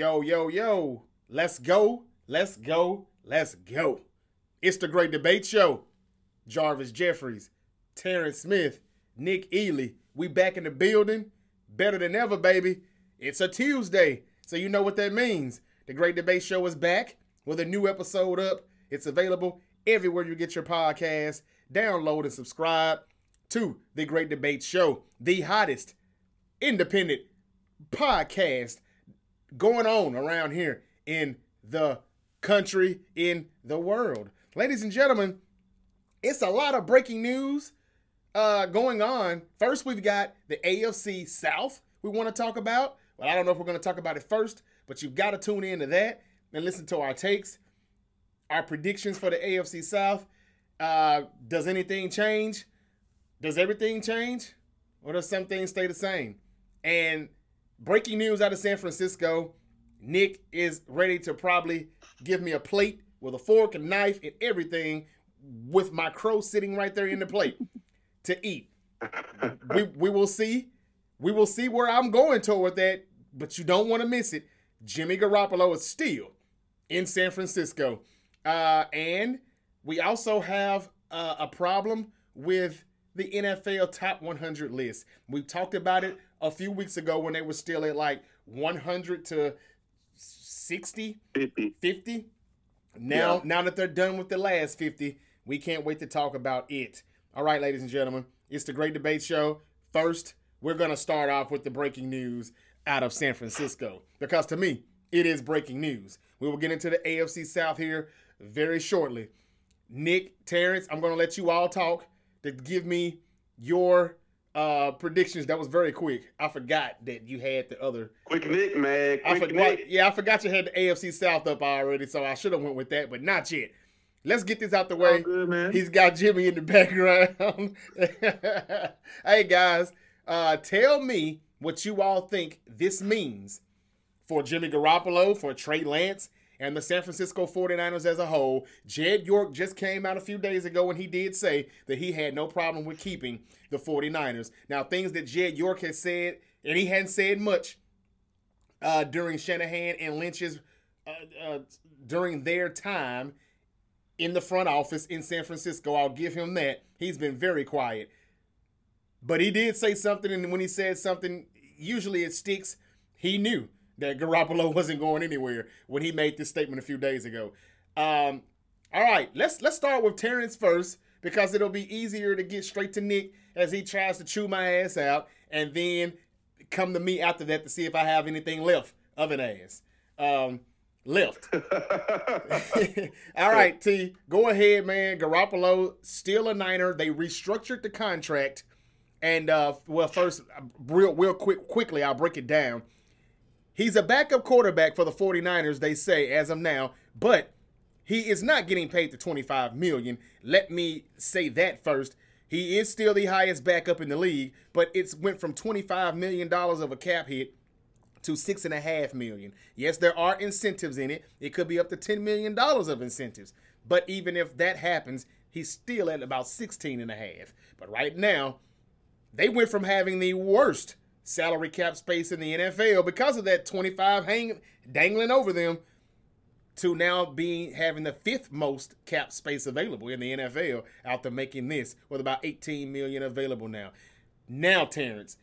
Yo, yo, yo. Let's go. Let's go. Let's go. It's the Great Debate Show. Jarvis Jeffries, Terrance Smith, Nick Ely. We back in the building. Better than ever, baby. It's a Tuesday. So you know what that means. The Great Debate Show is back with a new episode up. It's available everywhere you get your podcast. Download and subscribe to The Great Debate Show, the hottest independent podcast going on around here in the country, in the world. Ladies and gentlemen, it's a lot of breaking news uh, going on. First, we've got the AFC South we want to talk about. Well, I don't know if we're going to talk about it first, but you've got to tune into that and listen to our takes, our predictions for the AFC South. Uh, does anything change? Does everything change? Or does some things stay the same? And breaking news out of San Francisco Nick is ready to probably give me a plate with a fork and knife and everything with my crow sitting right there in the plate to eat. We we will see. We will see where I'm going toward that, but you don't want to miss it. Jimmy Garoppolo is still in San Francisco. Uh, and we also have uh, a problem with the NFL top 100 list. We've talked about it a few weeks ago when they were still at like 100 to 60, 50. 50. Now, Yeah. now that they're done with the last 50, we can't wait to talk about it. All right, ladies and gentlemen, it's the Great Debate Show. First, we're going to start off with the breaking news out of San Francisco because to me, it is breaking news. We will get into the AFC South here very shortly. Nick, Terrance, I'm going to let you all talk to give me your uh predictions. That was very quick. I forgot that you had the other Quick Nick, man. I Quick forgot. Nick. Yeah, I forgot you had the AFC South up already, so I should have went with that, but not yet. Let's get this out the way. good. He's got Jimmy in the background. hey guys, uh, tell me what you all think this means for Jimmy Garoppolo, for Trey Lance, and the San Francisco 49ers as a whole. Jed York just came out a few days ago and he did say that he had no problem with keeping the 49ers. Now, things that Jed York has said, and he hadn't said much uh, during Shanahan and Lynch's uh, uh, during their time in the front office in San Francisco. I'll give him that. He's been very quiet. But he did say something, and when he said something, usually it sticks. He knew that Garoppolo wasn't going anywhere when he made this statement a few days ago. Um, all right, let's let's start with Terrance first because it'll be easier to get straight to Nick as he tries to chew my ass out, and then come to me after that to see if I have anything left of an ass. Um, left. All right, T, go ahead, man. Garoppolo still a Niner. They restructured the contract, and uh, well, first, real, real quick, quickly, I'll break it down. He's a backup quarterback for the 49ers, they say, as of now, but he is not getting paid the 25 million. Let me say that first. He is still the highest backup in the league, but it's went from 25 million dollars of a cap hit to six and a half million. Yes, there are incentives in it. It could be up to ten million dollars of incentives. But even if that happens, he's still at about 16 and a half. But right now, they went from having the worst salary cap space in the NFL because of that 25 hang dangling over them to now being having the fifth most cap space available in the NFL after making this with about 18 million available now. Now, Terrance,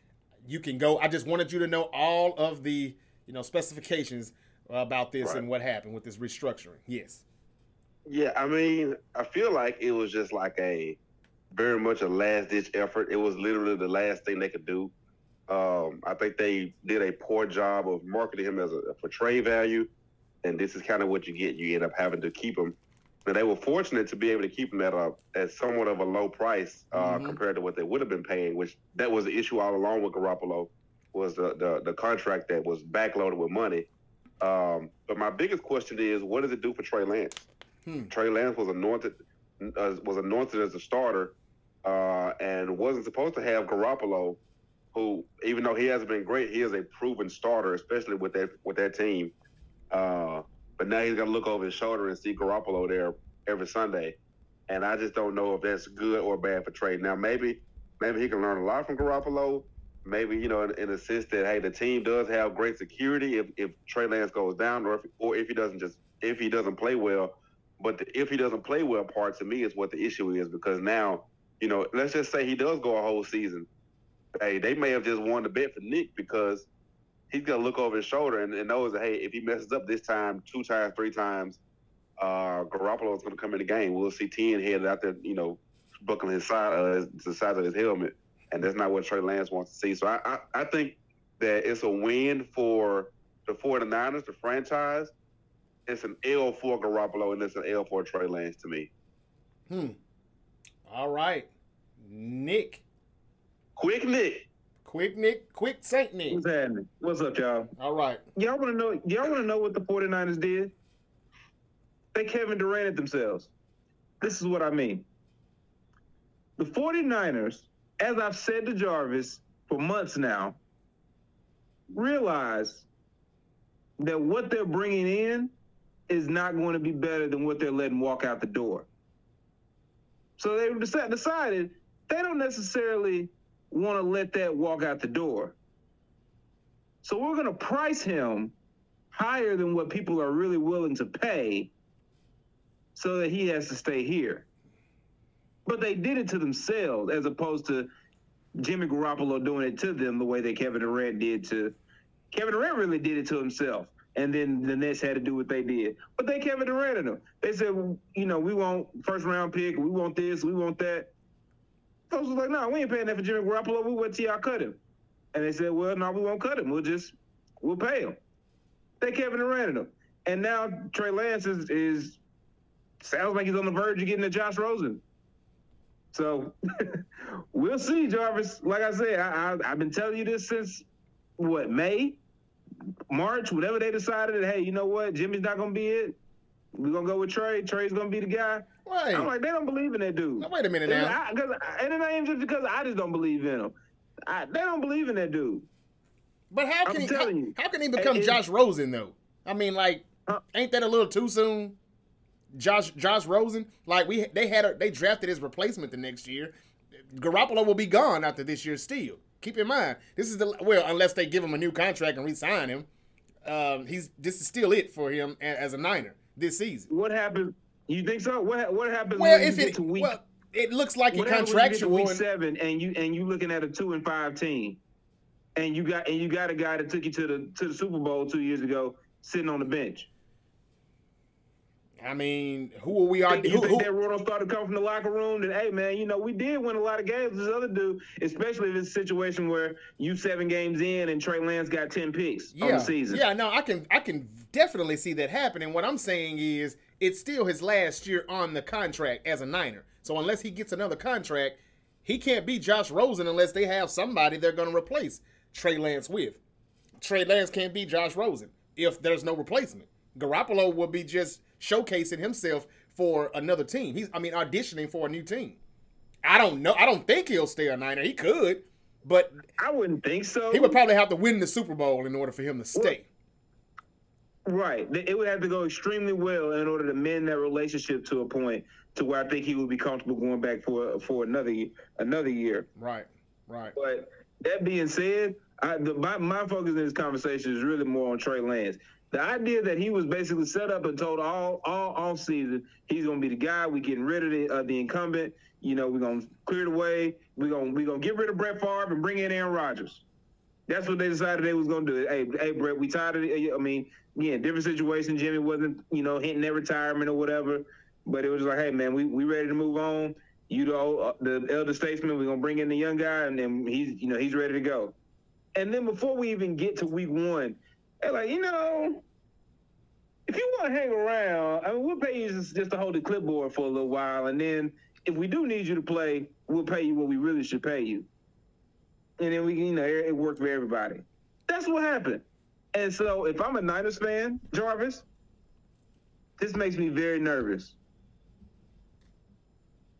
you can go. I just wanted you to know all of the you know specifications about this Right. and what happened with this restructuring. Yes. yeah, I mean, I feel like it was just like a very much a last ditch effort. It was literally the last thing they could do. Um, I think they did a poor job of marketing him as a, for trade value, and this is kind of what you get. You end up having to keep him. But they were fortunate to be able to keep him at a at somewhat of a low price uh, Mhm. compared to what they would have been paying. Which that was the issue all along with Garoppolo was the the, the contract that was backloaded with money. Um, but my biggest question is, what does it do for Trey Lance? Hmm. Trey Lance was anointed uh, was anointed as a starter, uh, and wasn't supposed to have Garoppolo, who even though he hasn't been great, he is a proven starter, especially with that with that team. Uh, but now he's gonna look over his shoulder and see Garoppolo there every Sunday, and I just don't know if that's good or bad for Trey. Now maybe maybe he can learn a lot from Garoppolo, maybe you know in, in a sense that hey, the team does have great security if, if Trey Lance goes down, or if or if he doesn't just if he doesn't play well. But the, if he doesn't play well, part to me is what the issue is because now you know let's just say he does go a whole season. Hey, they may have just won the bet for Nick because he's gonna look over his shoulder and, and knows that hey, if he messes up this time, two times, three times, uh, Garoppolo is gonna come in the game. We'll see Ten headed out there, you know, buckling his side, uh, the size of his helmet and that's not what Trey Lance wants to see. So I, I, I think that it's a win for the 49ers, the franchise. It's an L for Garoppolo, and it's an L for Trey Lance to me. Hmm. All right. Nick. Quick Nick. Quick Nick. Quick Saint Nick. What's happening? What's up, y'all? All right. Y'all want to know? Y'all want to know what the 49ers did? They Kevin Durant themselves. This is what I mean. The 49ers as I've said to Jarvis for months now, realize that what they're bringing in is not going to be better than what they're letting walk out the door. So they decided they don't necessarily want to let that walk out the door. So we're going to price him higher than what people are really willing to pay so that he has to stay here. But they did it to themselves as opposed to Jimmy Garoppolo doing it to them the way that Kevin Durant did to Kevin Durant really did it to himself. And then the Nets had to do what they did. But they Kevin Durant them. They said, you know, we want first round pick, we want this, we want that. Folks was like, no, we ain't paying that for Jimmy Garoppolo. We wait till y'all cut him. And they said, well, no, we won't cut him. We'll just, we'll pay him. They Kevin Durant them. And now Trey Lance is, is sounds like he's on the verge of getting to Josh Rosen so we'll see, Jarvis. Like I said, I, I, have been telling you this since what May, March, whatever they decided. Hey, you know what? Jimmy's not gonna be it. We're gonna go with Trey. Trey's gonna be the guy. Right. I'm like, they don't believe in that dude. Now, wait a minute now. I, and it ain't just because I just don't believe in him. I, they don't believe in that dude. But how can I'm he? How, how, can he become and, Josh Rosen though? I mean, like, uh, ain't that a little too soon? Josh Josh Rosen, like we they had a, they drafted his replacement the next year. Garoppolo will be gone after this year still. Keep in mind, this is the well, unless they give him a new contract and re-sign him, um, he's this is still it for him as a Niner this season. What happened? You think so? What what happens well, if it, week, well, it looks like a contractual week seven, and you and you looking at a two and five team, and you got and you got a guy that took you to the to the Super Bowl two years ago sitting on the bench. I mean, who are we? Are you who, think who? that started coming from the locker room? That hey, man, you know we did win a lot of games. This other dude, especially if it's a situation where you seven games in and Trey Lance got ten picks yeah. on the season. Yeah, no, I can I can definitely see that happening. What I'm saying is, it's still his last year on the contract as a Niner. So unless he gets another contract, he can't be Josh Rosen unless they have somebody they're going to replace Trey Lance with. Trey Lance can't be Josh Rosen if there's no replacement. Garoppolo will be just showcasing himself for another team. He's, I mean, auditioning for a new team. I don't know. I don't think he'll stay a Niner. He could, but I wouldn't think so. He would probably have to win the Super Bowl in order for him to stay. Right. It would have to go extremely well in order to mend that relationship to a point to where I think he would be comfortable going back for for another another year. Right. Right. But that being said, I, the, my, my focus in this conversation is really more on Trey Lance the idea that he was basically set up and told all all off season he's going to be the guy. We're getting rid of the, uh, the incumbent. You know, we're going to clear the way. We're going we're gonna get rid of Brett Favre and bring in Aaron Rodgers. That's what they decided they was to do. Hey, hey, Brett, we tired of it. I mean, yeah, different situation. Jimmy wasn't, you know, hitting their retirement or whatever. But it was like, hey, man, we we ready to move on. You know, uh, the elder statesman, we're gonna bring in the young guy, and then he's, you know, he's ready to go. And then before we even get to week one, they're like, you know, if you want to hang around, I mean, we'll pay you just, just to hold the clipboard for a little while, and then if we do need you to play, we'll pay you what we really should pay you. And then we, you know, it, worked for everybody. That's what happened. And so, if I'm a Niners fan, Jarvis, this makes me very nervous.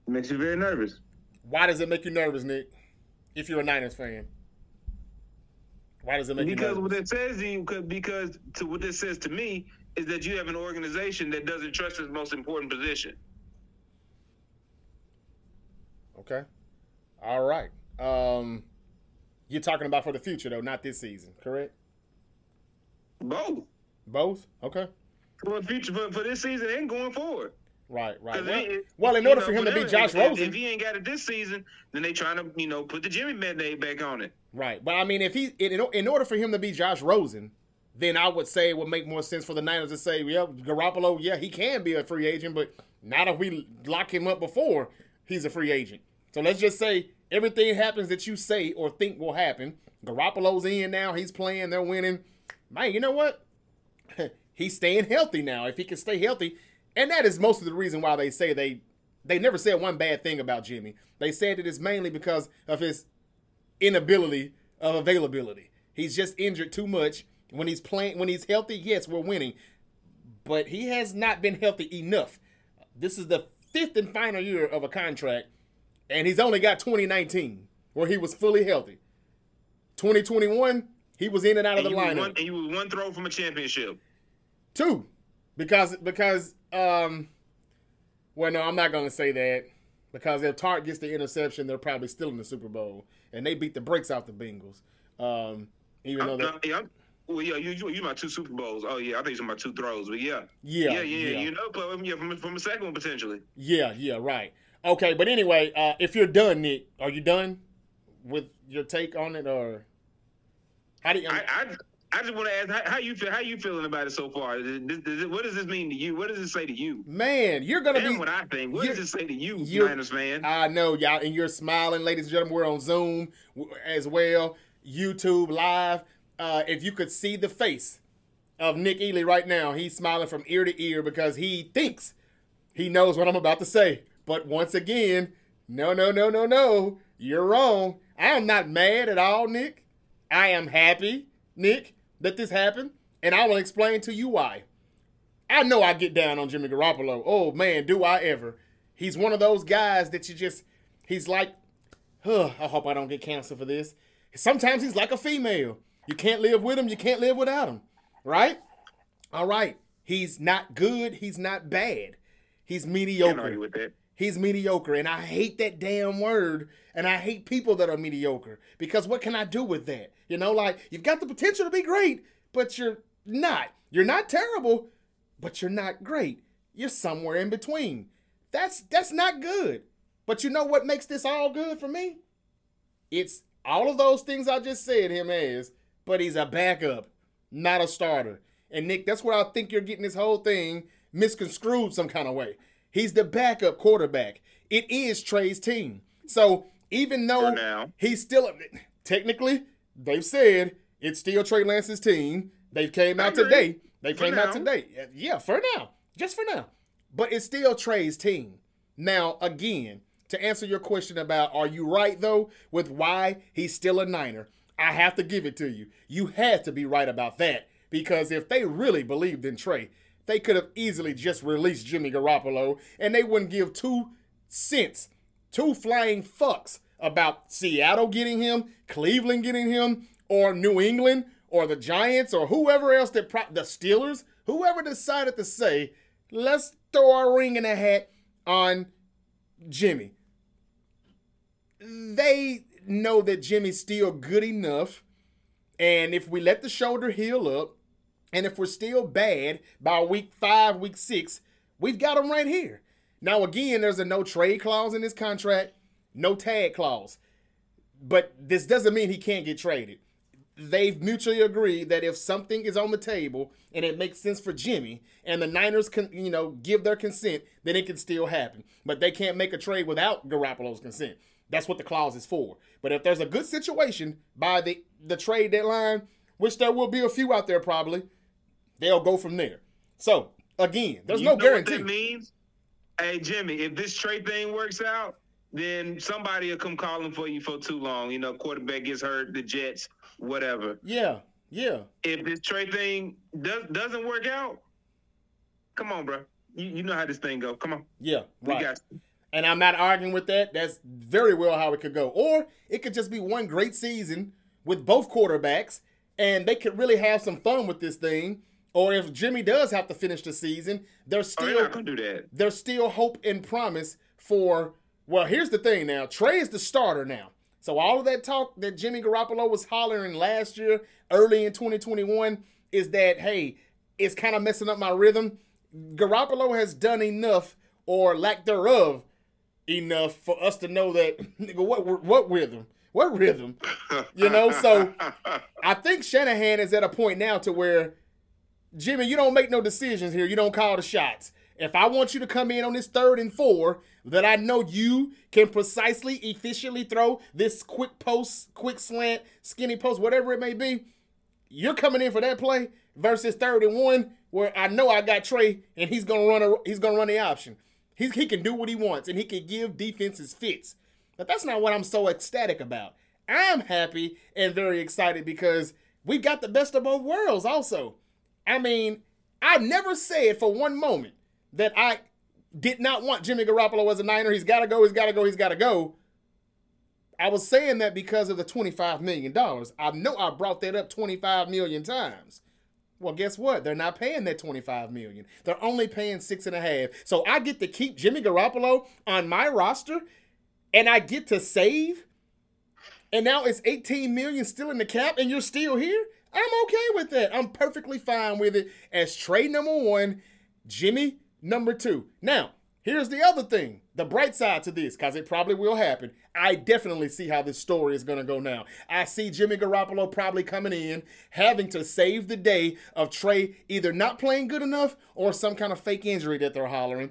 It makes you very nervous. Why does it make you nervous, Nick? If you're a Niners fan. Why does it make because you nervous? what it says to you, because to what this says to me is that you have an organization that doesn't trust its most important position. Okay. All right. Um, You're talking about for the future though, not this season, correct? Both. Both? Okay. For the future, for, for this season and going forward. Right, right. Well, it- well, in order know, for him to beat Josh if, Rosen, if he ain't got it this season, then they trying to, you know, put the Jimmy Band-Aid back on it. right. But I mean, if he in, in order for him to be Josh Rosen, then I would say it would make more sense for the Niners to say, yeah, Garoppolo, yeah, he can be a free agent, but not if we lock him up before he's a free agent. So let's just say everything happens that you say or think will happen. Garoppolo's in now, he's playing, they're winning. Man, you know what? he's staying healthy now. If he can stay healthy, and that is most of the reason why they say they they never said one bad thing about Jimmy. They said it is mainly because of his inability of availability. He's just injured too much. When he's playing, when he's healthy, yes, we're winning, but he has not been healthy enough. This is the fifth and final year of a contract, and he's only got 2019 where he was fully healthy. 2021, he was in and out of And the lineup. one, and you was one throw from a championship. Two, because because um, well, no, I'm not gonna say that because if Tartt gets the interception, they're probably still in the Super Bowl, and they beat the brakes out the Bengals. Um, even though I'm, they, uh, yeah, I'm, well, yeah, you, you you my two Super Bowls. Oh yeah, I think it's my two throws, but yeah, yeah, yeah, yeah, you know, but yeah, from from a second one potentially. yeah, yeah, right. Okay, but anyway, uh, if you're done, Nick, are you done with your take on it, or how do you? I, I I just want to ask how, how you feel. How you feeling about it so far? Does, does, does what does this mean to you? What does it say to you? man, you're gonna Damn be. what I think. What does it say to you, Niners fan? I know y'all, and you're smiling, ladies and gentlemen. We're on Zoom as well, YouTube live. Uh, if you could see the face of Nick Ely right now, he's smiling from ear to ear because he thinks he knows what I'm about to say. But once again, no, no, no, no, no, you're wrong. I am not mad at all, Nick. I am happy, Nick, that this happened, and I will explain to you why. I know I get down on Jimmy Garoppolo. Oh man, do I ever? He's one of those guys that you just he's like, huh, I hope I don't get canceled for this. Sometimes he's like a female. You can't live with him, you can't live without him. Right? All right. He's not good, he's not bad. He's Can't mediocre. argue with that. He's mediocre, and I hate that damn word, and I hate people that are mediocre because what can I do with that? You know, like you've got the potential to be great, but you're not. You're not terrible, but you're not great. You're somewhere in between. That's that's not good. But you know what makes this all good for me? It's all of those things I just said him as, but he's a backup, not a starter. And Nick, that's where I think you're getting this whole thing misconstrued some kind of way. He's the backup quarterback. It is Trey's team. So even though now. he's still technically, they've said it's still Trey Lance's team. They came out today. They For came out today. Yeah, for now. Just for now. But it's still Trey's team. Now, again, to answer your question about are you right though with why he's still a Niner, I have to give it to you. You had to be right about that because if they really believed in Trey, they could have easily just released Jimmy Garoppolo and they wouldn't give two cents, two flying fucks about Seattle getting him, Cleveland getting him, or New England, or the Giants, or whoever else that pro- the Steelers, whoever decided to say, let's throw our ring in a hat on Jimmy. They know that Jimmy's still good enough, and if we let the shoulder heal up, and if we're still bad by week five, week six, we've got him right here. Now, again, there's a no trade clause in this contract, no tag clause. But this doesn't mean he can't get traded. They've mutually agreed that if something is on the table and it makes sense for Jimmy and the Niners can, you know, give their consent, then it can still happen. But they can't make a trade without Garoppolo's consent. That's what the clause is for. But if there's a good situation by the the trade deadline, which there will be a few out there probably, they'll go from there. So again, there's You no know guarantee. What that means, hey Jimmy, if this trade thing works out, then somebody will come calling for you for too long. You know, quarterback gets hurt, the Jets, whatever. Yeah, yeah. If this trade thing does doesn't work out, come on, bro. You, you know how this thing go. Come on, Yeah, we right. got. And I'm not arguing with that. That's very well how it could go. Or it could just be one great season with both quarterbacks, and they could really have some fun with this thing. Or if Jimmy does have to finish the season, there's Oh, still gonna do that. there's still hope and promise for. Well, here's the thing now. Trey is the starter now. So all of that talk that Jimmy Garoppolo was hollering last year, early in 2021, is that hey, it's kind of messing up my rhythm. Garoppolo has done enough, or lack thereof, enough for us to know that nigga, what what rhythm, what rhythm, you know. So I think Shanahan is at a point now to where Jimmy, you don't make no decisions here. You don't call the shots. If I want you to come in on this third and four, that I know you can precisely, efficiently throw this quick post, quick slant, skinny post, whatever it may be, you're coming in for that play versus third and one, where I know I got Trey and he's gonna run a he's gonna run the option. He's, he can do what he wants and he can give defenses fits. But that's not what I'm so ecstatic about. I'm happy and very excited because we got the best of both worlds also. I mean, I never said for one moment that I did not want Jimmy Garoppolo as a Niner. He's got to go, he's got to go, he's got to go. I was saying that because of the $25 million. I know I brought that up 25 million times. Well, guess what? They're not paying that 25 million. They're only paying six and a half. So I get to keep Jimmy Garoppolo on my roster and I get to save. And now it's 18 million still in the cap, and you're still here. I'm okay with that. I'm perfectly fine with it as trade number one, Jimmy number two. Now, here's the other thing the bright side to this, because it probably will happen. I definitely see how this story is going to go now. I see Jimmy Garoppolo probably coming in, having to save the day of Trey either not playing good enough or some kind of fake injury that they're hollering.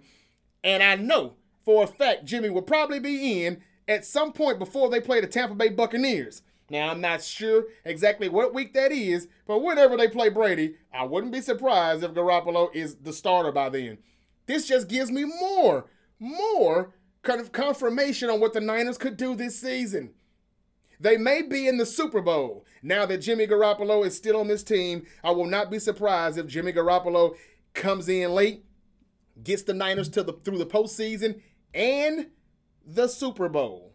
And I know for a fact Jimmy will probably be in at some point before they play the Tampa Bay Buccaneers. Now, I'm not sure exactly what week that is, but whenever they play Brady, I wouldn't be surprised if Garoppolo is the starter by then. This just gives me more, more kind of confirmation on what the Niners could do this season. They may be in the Super Bowl. Now that Jimmy Garoppolo is still on this team, I will not be surprised if Jimmy Garoppolo comes in late, gets the Niners to the through the postseason and the Super Bowl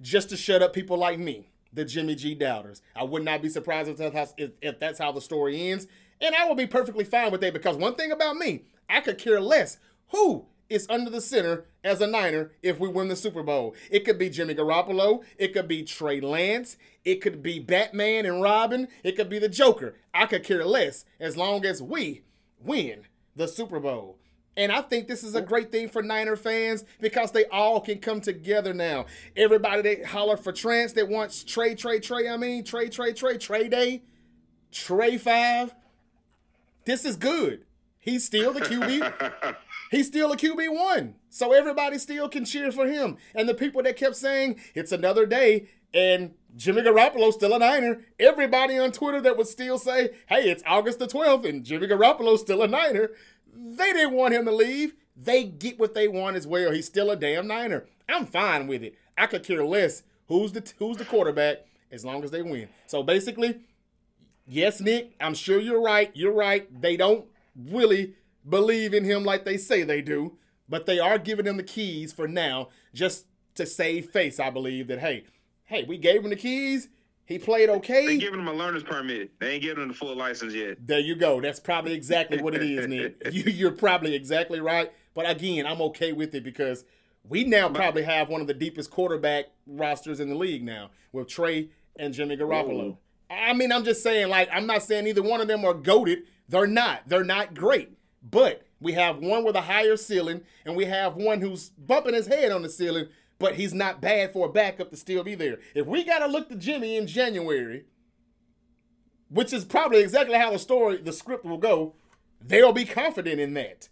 just to shut up people like me, the Jimmy G doubters. I would not be surprised if that's, how, if, if that's how the story ends. And I will be perfectly fine with that because one thing about me, I could care less who is under the center as a Niner if we win the Super Bowl. It could be Jimmy Garoppolo. It could be Trey Lance. It could be Batman and Robin. It could be the Joker. I could care less as long as we win the Super Bowl. And I think this is a great thing for Niner fans because they all can come together now. Everybody that holler for Trance that wants Trey, Trey, Trey, I mean, Trey, Trey, Trey, Trey Day, Trey 5. This is good. He's still the QB. He's still a QB1. So everybody still can cheer for him. And the people that kept saying it's another day and Jimmy Garoppolo's still a Niner, everybody on Twitter that would still say, hey, it's August the 12th and Jimmy Garoppolo's still a Niner, they didn't want him to leave. They get what they want as well. He's still a damn Niner. I'm fine with it. I could care less who's the who's the quarterback as long as they win. So basically, yes, Nick, I'm sure you're right. You're right. They don't really believe in him like they say they do, but they are giving him the keys for now just to save face, I believe that hey, hey, we gave him the keys. He played okay. They giving him a learner's permit. They ain't giving him the full license yet. There you go. That's probably exactly what it is, Nick. You, you're probably exactly right. But again, I'm okay with it because we now probably have one of the deepest quarterback rosters in the league now with Trey and Jimmy Garoppolo. Ooh. I mean, I'm just saying, like, I'm not saying either one of them are goaded. They're not. They're not great. But we have one with a higher ceiling, and we have one who's bumping his head on the ceiling but he's not bad for a backup to still be there. If we got to look to Jimmy in January, which is probably exactly how the story, the script will go, they'll be confident in that.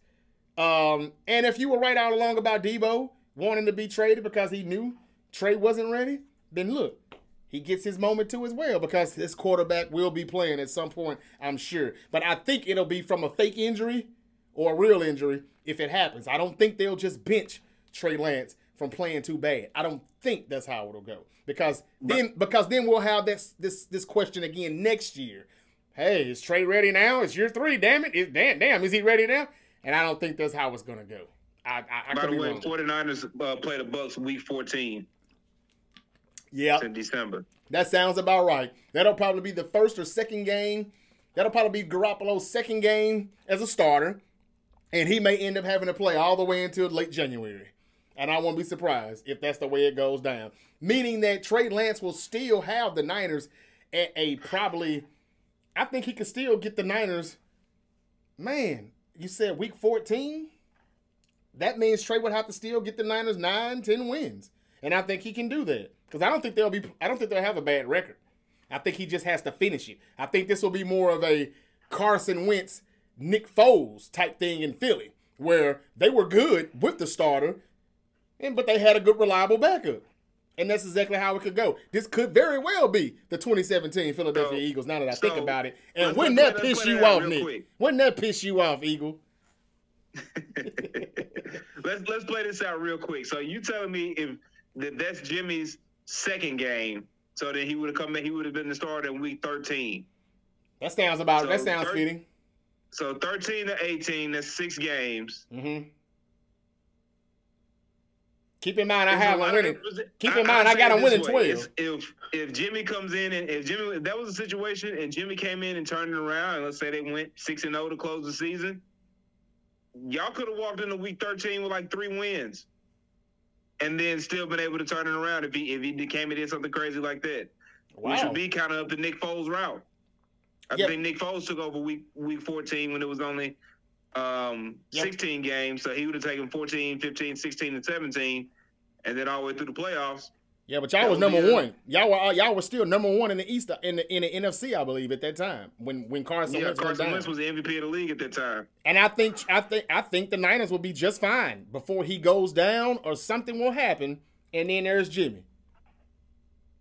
Um, and if you were right all along about Deebo wanting to be traded because he knew Trey wasn't ready, then look, he gets his moment too as well because his quarterback will be playing at some point, I'm sure. But I think it'll be from a fake injury or a real injury if it happens. I don't think they'll just bench Trey Lance from playing too bad. I don't think that's how it'll go because then because then we'll have this this this question again next year. Hey, is Trey ready now? It's year three. Damn it! Is, damn, damn, is he ready now? And I don't think that's how it's gonna go. I, I, I By the way, wrong. 49ers uh, play the Bucs week 14. Yeah, in December. That sounds about right. That'll probably be the first or second game. That'll probably be Garoppolo's second game as a starter, and he may end up having to play all the way until late January. And I won't be surprised if that's the way it goes down. Meaning that Trey Lance will still have the Niners at a probably, I think he could still get the Niners. Man, you said week 14? That means Trey would have to still get the Niners nine, 10 wins. And I think he can do that. Because I don't think they'll be I don't think they'll have a bad record. I think he just has to finish it. I think this will be more of a Carson Wentz, Nick Foles type thing in Philly, where they were good with the starter, and but they had a good reliable backup. And that's exactly how it could go. This could very well be the 2017 Philadelphia So- Eagles. Now that I so, think about it, and let's- wouldn't let's that let's piss you off, real Nick? quick. Wouldn't that piss you off, Eagle? let's let's play this out real quick. So you telling me if that that's Jimmy's second game, so then he would have come in, he would have been the starter in week 13. That sounds about. that sounds third- fitting. So 13 to 18, that's six games. Mm-hmm. Keep in mind, I have a winning. keep in mind, I say got a winning way. 12. If if Jimmy comes in and if Jimmy if that was a situation and Jimmy came in and turned it around and let's say they went six and zero to close the season, y'all could have walked into week 13 with like three wins, and then still been able to turn it around if he if he came and did something crazy like that, which would be kind of up the Nick Foles route. I Yep. think Nick Foles took over week week 14 when it was only um, Yep. 16 games, so he would have taken 14, 15, 16, and 17, and then all the way through the playoffs. Yeah, but y'all was number a- one. Y'all were uh, y'all were still number one in the East in the in the NFC, I believe, at that time when when Carson yeah, Wentz Carson. Wentz was the MVP of the league at that time. and I think I think I think the Niners will be just fine before he goes down or something will happen, and then there's Jimmy.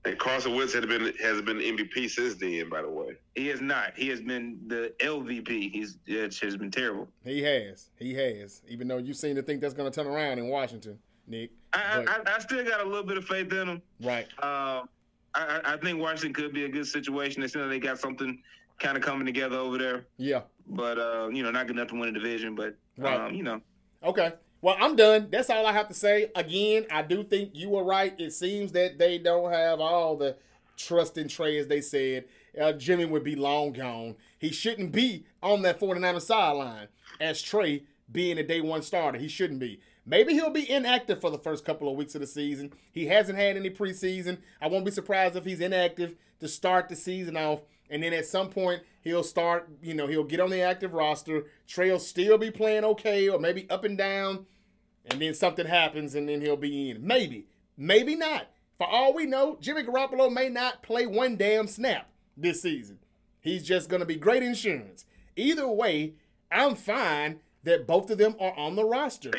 And Carson Wentz had been has been MVP since then. By the way, He has not. He has been the LVP. He's it has been terrible. He has, he has. Even though you seem to think that's going to turn around in Washington, Nick. I, But- I, I still got a little bit of faith in him. Right. Uh, I, I I think Washington could be a good situation. They seem like they got something kind of coming together over there. Yeah. But uh, you know, not good enough to win a division. But Right. um, you know, Okay. Well, I'm done. That's all I have to say. Again, I do think you were right. It seems that they don't have all the trust in Trey as they said. Uh, Jimmy would be long gone. He shouldn't be on that 49er sideline as Trey being a day one starter. He shouldn't be. Maybe he'll be inactive for the first couple of weeks of the season. He hasn't had any preseason. I won't be surprised if he's inactive to start the season off. And then at some point, he'll start, you know, he'll get on the active roster. Trey will still be playing okay or maybe up and down. And then something happens and then he'll be in. Maybe. Maybe not. For all we know, Jimmy Garoppolo may not play one damn snap this season. He's just going to be great insurance. Either way, I'm fine that both of them are on the roster.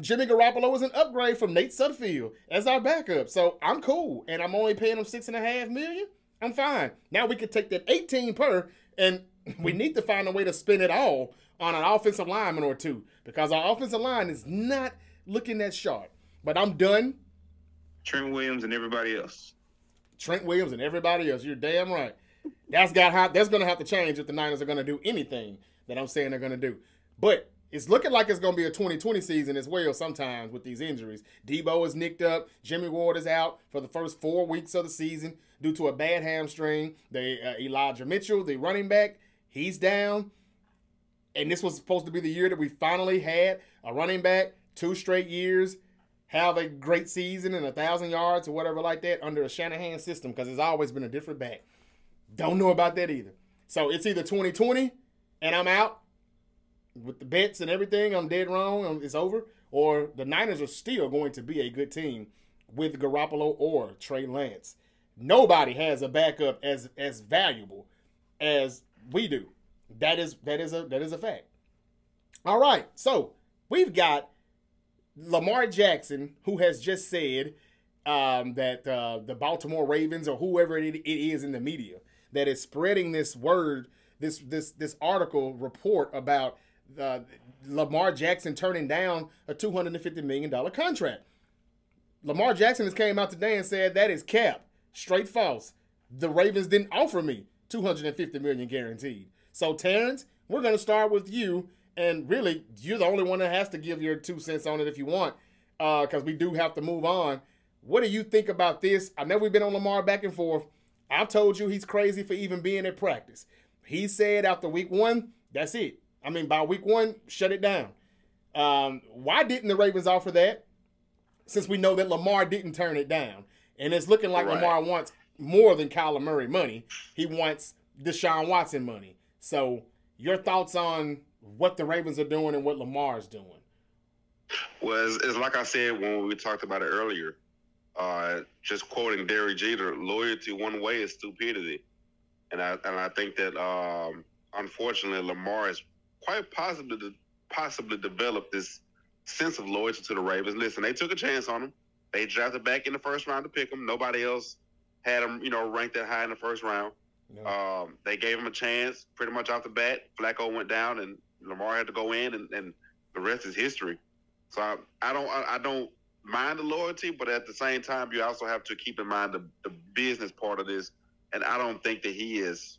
Jimmy Garoppolo is an upgrade from Nate Sudfeld as our backup. So I'm cool. And I'm only paying him six and a half million. I'm fine. Now we could take that 18 per and we need to find a way to spend it all on an offensive lineman or two because our offensive line is not looking that sharp. But I'm done. Trent Williams and everybody else. Trent Williams and everybody else. You're damn right. That's got ha- that's going to have to change if the Niners are going to do anything that I'm saying they're going to do. But it's looking like it's going to be a 2020 season as well. Sometimes with these injuries, Deebo is nicked up. Jimmy Ward is out for the first four weeks of the season due to a bad hamstring. The uh, Elijah Mitchell, the running back, he's down. And this was supposed to be the year that we finally had a running back two straight years have a great season and a thousand yards or whatever like that under a Shanahan system because it's always been a different back. Don't know about that either. So it's either 2020 and I'm out with the bets and everything. I'm dead wrong. um, It's over. Or the Niners are still going to be a good team with Garoppolo or Trey Lance. Nobody has a backup as as valuable as we do. That is that is a that is a fact. All right, so we've got Lamar Jackson, who has just said um, that uh, the Baltimore Ravens or whoever it, it is in the media that is spreading this word, this this this article report about uh, Lamar Jackson turning down a two hundred and fifty million dollar contract. Lamar Jackson has came out today and said that is cap, straight false. The Ravens didn't offer me 250 million guaranteed. So Terrance, we're gonna start with you, and really, you're the only one that has to give your two cents on it if you want, because we do have to move on. What do you think about this? I know we've been on Lamar back and forth. I've told you he's crazy for even being at practice. He said after week one, that's it. I mean, by week one, shut it down. Um, why didn't the Ravens offer that? since we know that Lamar didn't turn it down. And it's looking like Right. Lamar wants more than Kyler Murray money. He wants Deshaun Watson money. So, your thoughts on what the Ravens are doing and what Lamar is doing? Well, it's, like I said when we talked about it earlier. Uh, just quoting Derek Jeter, loyalty one way is stupidity, and I and I think that um, unfortunately Lamar has quite possibly possibly developed this sense of loyalty to the Ravens. Listen, they took a chance on him. They drafted back in the first round to pick him. Nobody else had him, you know, ranked that high in the first round. No. Um, they gave him a chance pretty much off the bat. Flacco went down, and Lamar had to go in, and, and the rest is history. So I, I don't I, I don't mind the loyalty, but at the same time, you also have to keep in mind the, the business part of this. And I don't think that he is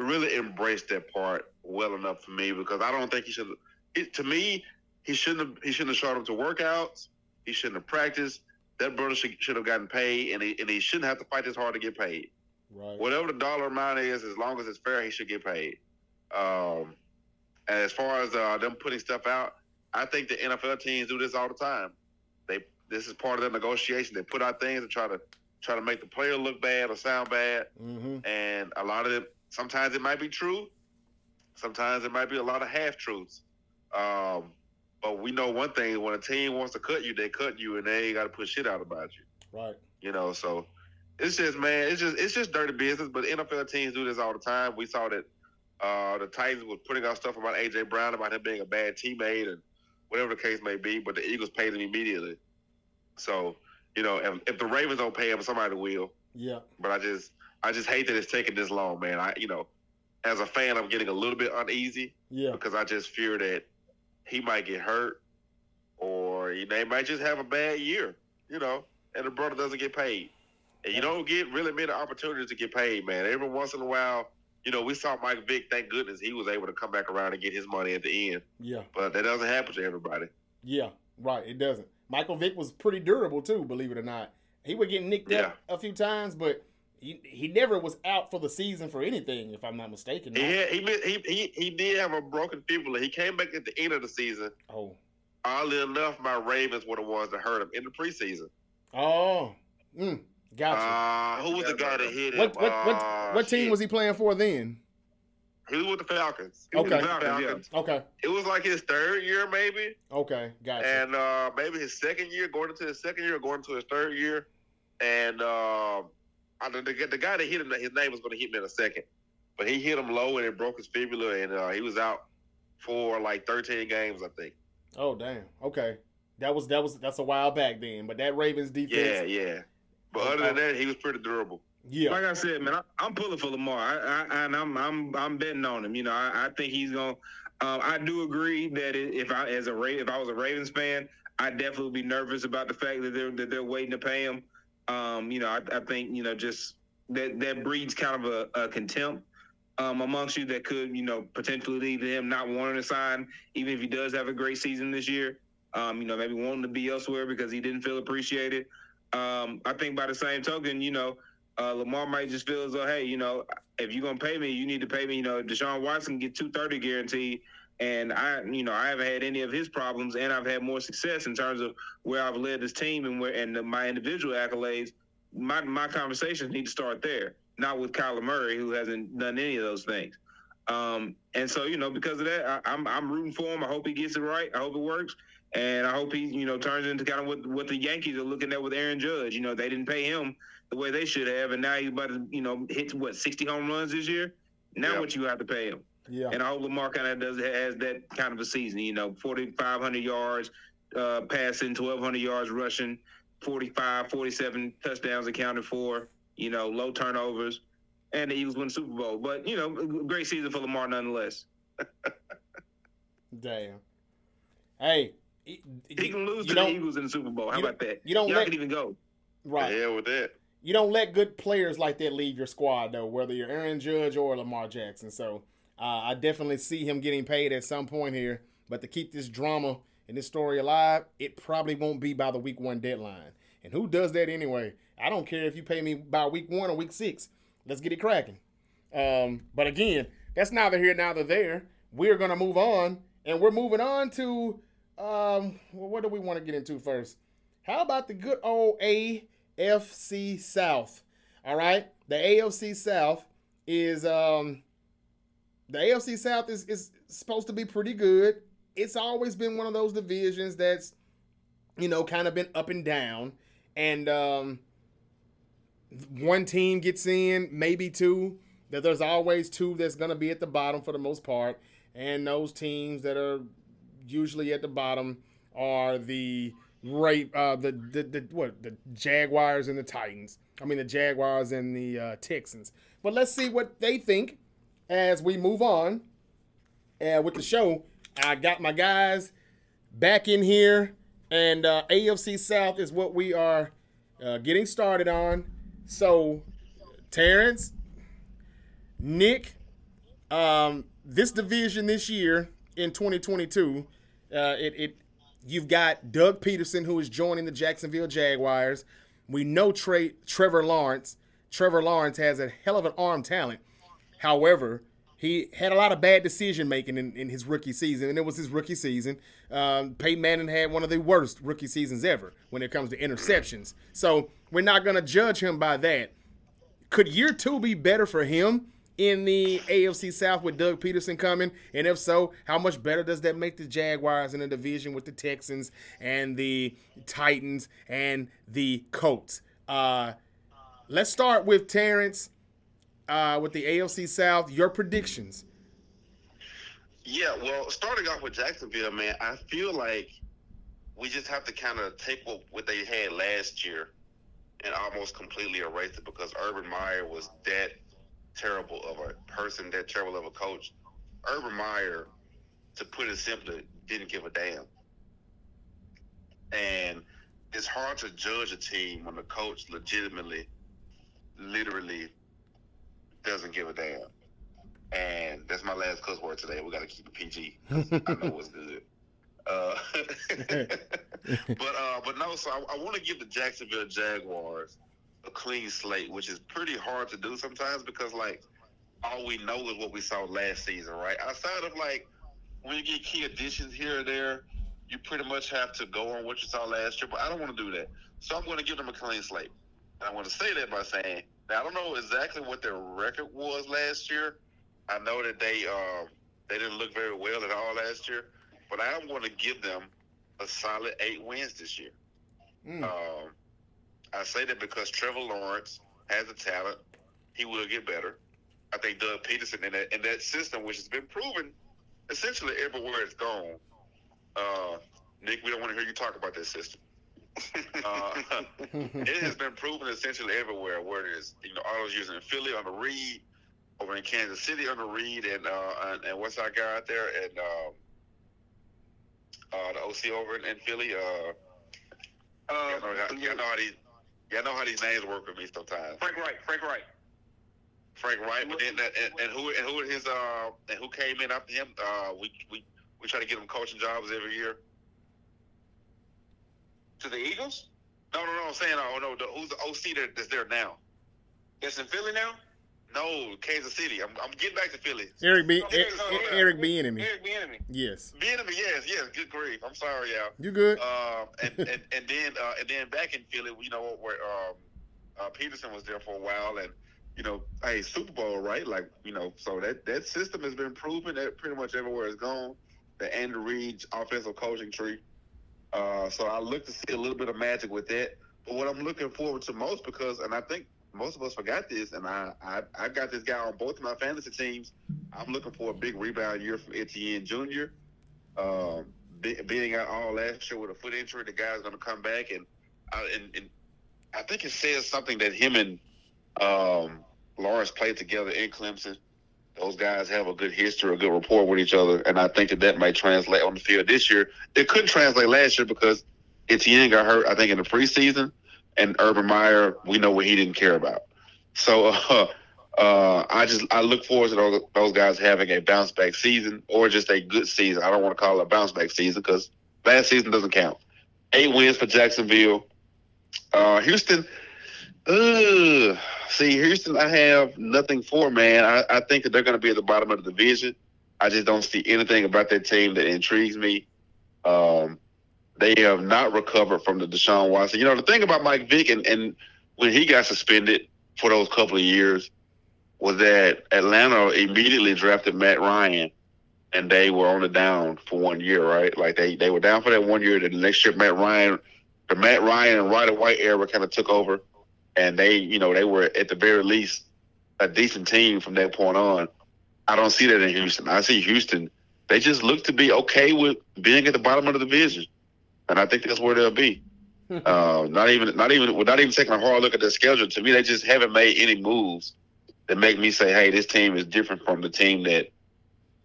really embraced that part well enough for me because I don't think he should. It, to me, he shouldn't have. He shouldn't have showed up to workouts. He shouldn't have practiced. That brother should, should have gotten paid, and he, and he shouldn't have to fight this hard to get paid right. whatever the dollar amount is, as long as it's fair, he should get paid. Um, and as far as uh, them putting stuff out, I think the NFL teams do this all the time. They this is part of their negotiation. They put out things to try to try to make the player look bad or sound bad, Mm-hmm. and a lot of it. Sometimes it might be true. Sometimes it might be a lot of half truths. Um, but we know one thing: when a team wants to cut you, they cut you, and they ain't got to put shit out about you. Right. You know, so it's just man, it's just it's just dirty business. But NFL teams do this all the time. We saw that uh, the Titans was putting out stuff about AJ Brown about him being a bad teammate and whatever the case may be. But the Eagles paid him immediately. So you know, if, if the Ravens don't pay him, somebody will. Yeah. But I just I just hate that it's taking this long, man. I you know, as a fan, I'm getting a little bit uneasy Yeah. because I just fear that he might get hurt or he they might just have a bad year, you know, and the brother doesn't get paid. And you don't get really many opportunities to get paid, man. Every once in a while, you know, we saw Mike Vick, thank goodness he was able to come back around and get his money at the end. Yeah. But that doesn't happen to everybody. Yeah. Right. It doesn't. Michael Vick was pretty durable too, believe it or not. He would get nicked up a few times, but he, he never was out for the season for anything, if I'm not mistaken. He, had, he, he he he did have a broken fibula. He came back at the end of the season. Oh. Oddly enough, my Ravens were the ones that hurt him in the preseason. Oh. Mm. Gotcha. Uh, who was the guy that hit him? what what what Uh, what team shit. was he playing for then? He was with the Falcons. He was Okay. the Falcons, yeah. Okay. It was like his third year, maybe, Okay. Gotcha. and uh, maybe his second year, going into his second year, going into his third year, and uh, I the, the guy that hit him, his name was going to hit me in a second, but he hit him low and it broke his fibula, and uh, he was out for like 13 games, I think. oh damn. Okay. That was that was that's a while back then, but that Ravens Yeah, defense. yeah. Yeah. But other than that, he was pretty durable. Yeah. Like I said, man, I, I'm pulling for Lamar, I, I, and I'm I'm I'm betting on him. You know, I, I think he's gonna. Um, I do agree that if I as a Ra- if I was a Ravens fan, I'd definitely be nervous about the fact that they're that they're waiting to pay him. Um, you know, I, I think you know just that that breeds kind of a, a contempt um, amongst you that could you know potentially lead to him not wanting to sign, even if he does have a great season this year. Um, you know, maybe wanting to be elsewhere because he didn't feel appreciated. Um, I think by the same token, you know, uh, Lamar might just feel as though, hey, you know, if you're gonna pay me, you need to pay me. You know, Deshaun Watson get two thirty guaranteed, and I, you know, I haven't had any of his problems, and I've had more success in terms of where I've led this team and where and my individual accolades. My my conversations need to start there, not with Kyler Murray, who hasn't done any of those things. Um, and so, you know, because of that, I, I'm I'm rooting for him. I hope he gets it right. I hope it works. And I hope he, you know, turns into kind of what, what the Yankees are looking at with Aaron Judge. You know, they didn't pay him the way they should have, and now he's about to, you know, hit what 60 home runs this year. Now Yeah. what you have to pay him, Yeah. and I hope Lamar kind of does has that kind of a season. You know, 4,500 yards uh, passing, 1,200 yards rushing, 45, 47 touchdowns accounted for. You know, low turnovers, and the Eagles win the Super Bowl. But you know, great season for Lamar nonetheless. Damn. Hey. He, He can lose to the Eagles in the Super Bowl. How you about that? you don't Y'all let- can even go. Right. Yeah, with that. you don't let good players like that leave your squad though, whether you're Aaron Judge or Lamar Jackson. So uh, I definitely see him getting paid at some point here. But to keep this drama and this story alive, it probably won't be by the week one deadline. And who does that anyway? I don't care if you pay me by week one or week six. Let's get it cracking. Um, but again, that's neither here neither there. We're gonna move on, and we're moving on to um, what do we want to get into first? How about the good old AFC South? All right, the AFC South is um the AFC South is is supposed to be pretty good. It's always been one of those divisions that's you know kind of been up and down, and um one team gets in, maybe two. That there's always two that's gonna be at the bottom for the most part, and those teams that are usually at the bottom are the right uh the, the the what the Jaguars and the Titans. I mean the Jaguars and the uh, Texans. But let's see what they think as we move on uh, with the show. I got my guys back in here, and uh, AFC South is what we are uh, getting started on. So, Terrence, Nick, um, this division this year in 2022, uh, it, it you've got Doug Pederson who is joining the Jacksonville Jaguars. We know Trey, Trevor Lawrence. Trevor Lawrence has a hell of an arm talent. However, he had a lot of bad decision making in, in his rookie season, and it was his rookie season. Um, Peyton Manning had one of the worst rookie seasons ever when it comes to interceptions. So we're not going to judge him by that. Could year two be better for him in the AFC South with Doug Pederson coming? And if so, how much better does that make the Jaguars in the division with the Texans and the Titans and the Colts? Uh, let's start with Terrence uh, with the AFC South. Your predictions? Yeah, well, starting off with Jacksonville, man, I feel like we just have to kind of take what, what they had last year and almost completely erase it because Urban Meyer was that terrible of a person, that terrible of a coach. Urban Meyer, to put it simply, didn't give a damn. And it's hard to judge a team when the coach legitimately, literally doesn't give a damn. And that's my last cuss word today. We got to keep it PG. I know what's good. Uh, but uh, but no. So I, I want to give the Jacksonville Jaguars a clean slate, which is pretty hard to do sometimes because like all we know is what we saw last season, right? Outside of like when you get key additions here or there, you pretty much have to go on what you saw last year. But I don't want to do that, so I'm going to give them a clean slate. And I want to say that by saying now I don't know exactly what their record was last year. I know that they uh, they didn't look very well at all last year, but I am going to give them a solid eight wins this year. Mm. Um, I say that because Trevor Lawrence has the talent; he will get better. I think Doug Pederson in that in that system, which has been proven essentially everywhere it's gone. Uh, Nick, we don't want to hear you talk about that system. Uh, it has been proven essentially everywhere where it is. You know, all those using in Philly on the Reid, over in Kansas City on the Reid, and uh, and, and what's that guy out there, and um, uh, the OC over in, in Philly. Uh, uh, y'all, know how, y'all know how these y'all know how these names work with me sometimes. Frank Reich, Frank Reich. Frank Reich, but then that, and, and who and who his uh and who came in after him? Uh, we we we try to get him coaching jobs every year. To the Eagles? No, no, no. I'm saying, oh no, the, who's the OC that, that's there now? That's in Philly now. No, Kansas City. I'm, I'm getting back to Philly. Eric B. Okay, Eric, so, Eric Bieniemy. Eric Bieniemy. Yes. Bieniemy. Yes. Yes. Good grief. I'm sorry, y'all. You good? Uh, and, and and then uh, and then back in Philly, you know, where um, uh, Pederson was there for a while, and you know, hey, Super Bowl, right? Like, you know, so that that system has been proven that pretty much everywhere it's gone. The Andy Reid offensive coaching tree. Uh, so I look to see a little bit of magic with that. But what I'm looking forward to most, because, and I think most of us forgot this, and I, I, I got this guy on both of my fantasy teams. I'm looking for a big rebound year from Etienne Jr. Um, be, being out all last year with a foot injury, the guy's going to come back, and, uh, and, and I think it says something that him and um, Lawrence played together in Clemson. Those guys have a good history, a good rapport with each other, and I think that that might translate on the field this year. It couldn't translate last year because Etienne got hurt, I think, in the preseason, and Urban Meyer, we know what he didn't care about. So uh, uh, I just I look forward to those, those guys having a bounce back season or just a good season. I don't want to call it a bounce back season because last season doesn't count. Eight wins for Jacksonville. Uh, Houston. Uh, see, Houston, I have nothing for, man. I, I think that they're going to be at the bottom of the division. I just don't see anything about that team that intrigues me. Um, they have not recovered from the Deshaun Watson. You know, the thing about Mike Vick and, and when he got suspended for those couple of years was that Atlanta immediately drafted Matt Ryan and they were on the down for one year, right? Like they, they were down for that one year. Then the next year, Matt Ryan, the Matt Ryan and Roddy White era kind of took over, and they, you know, they were at the very least a decent team from that point on. I don't see that in Houston. I see Houston. They just look to be okay with being at the bottom of the division, and I think that's where they'll be. uh, not even, not even, not even taking a hard look at their schedule. To me, they just haven't made any moves that make me say, "Hey, this team is different from the team that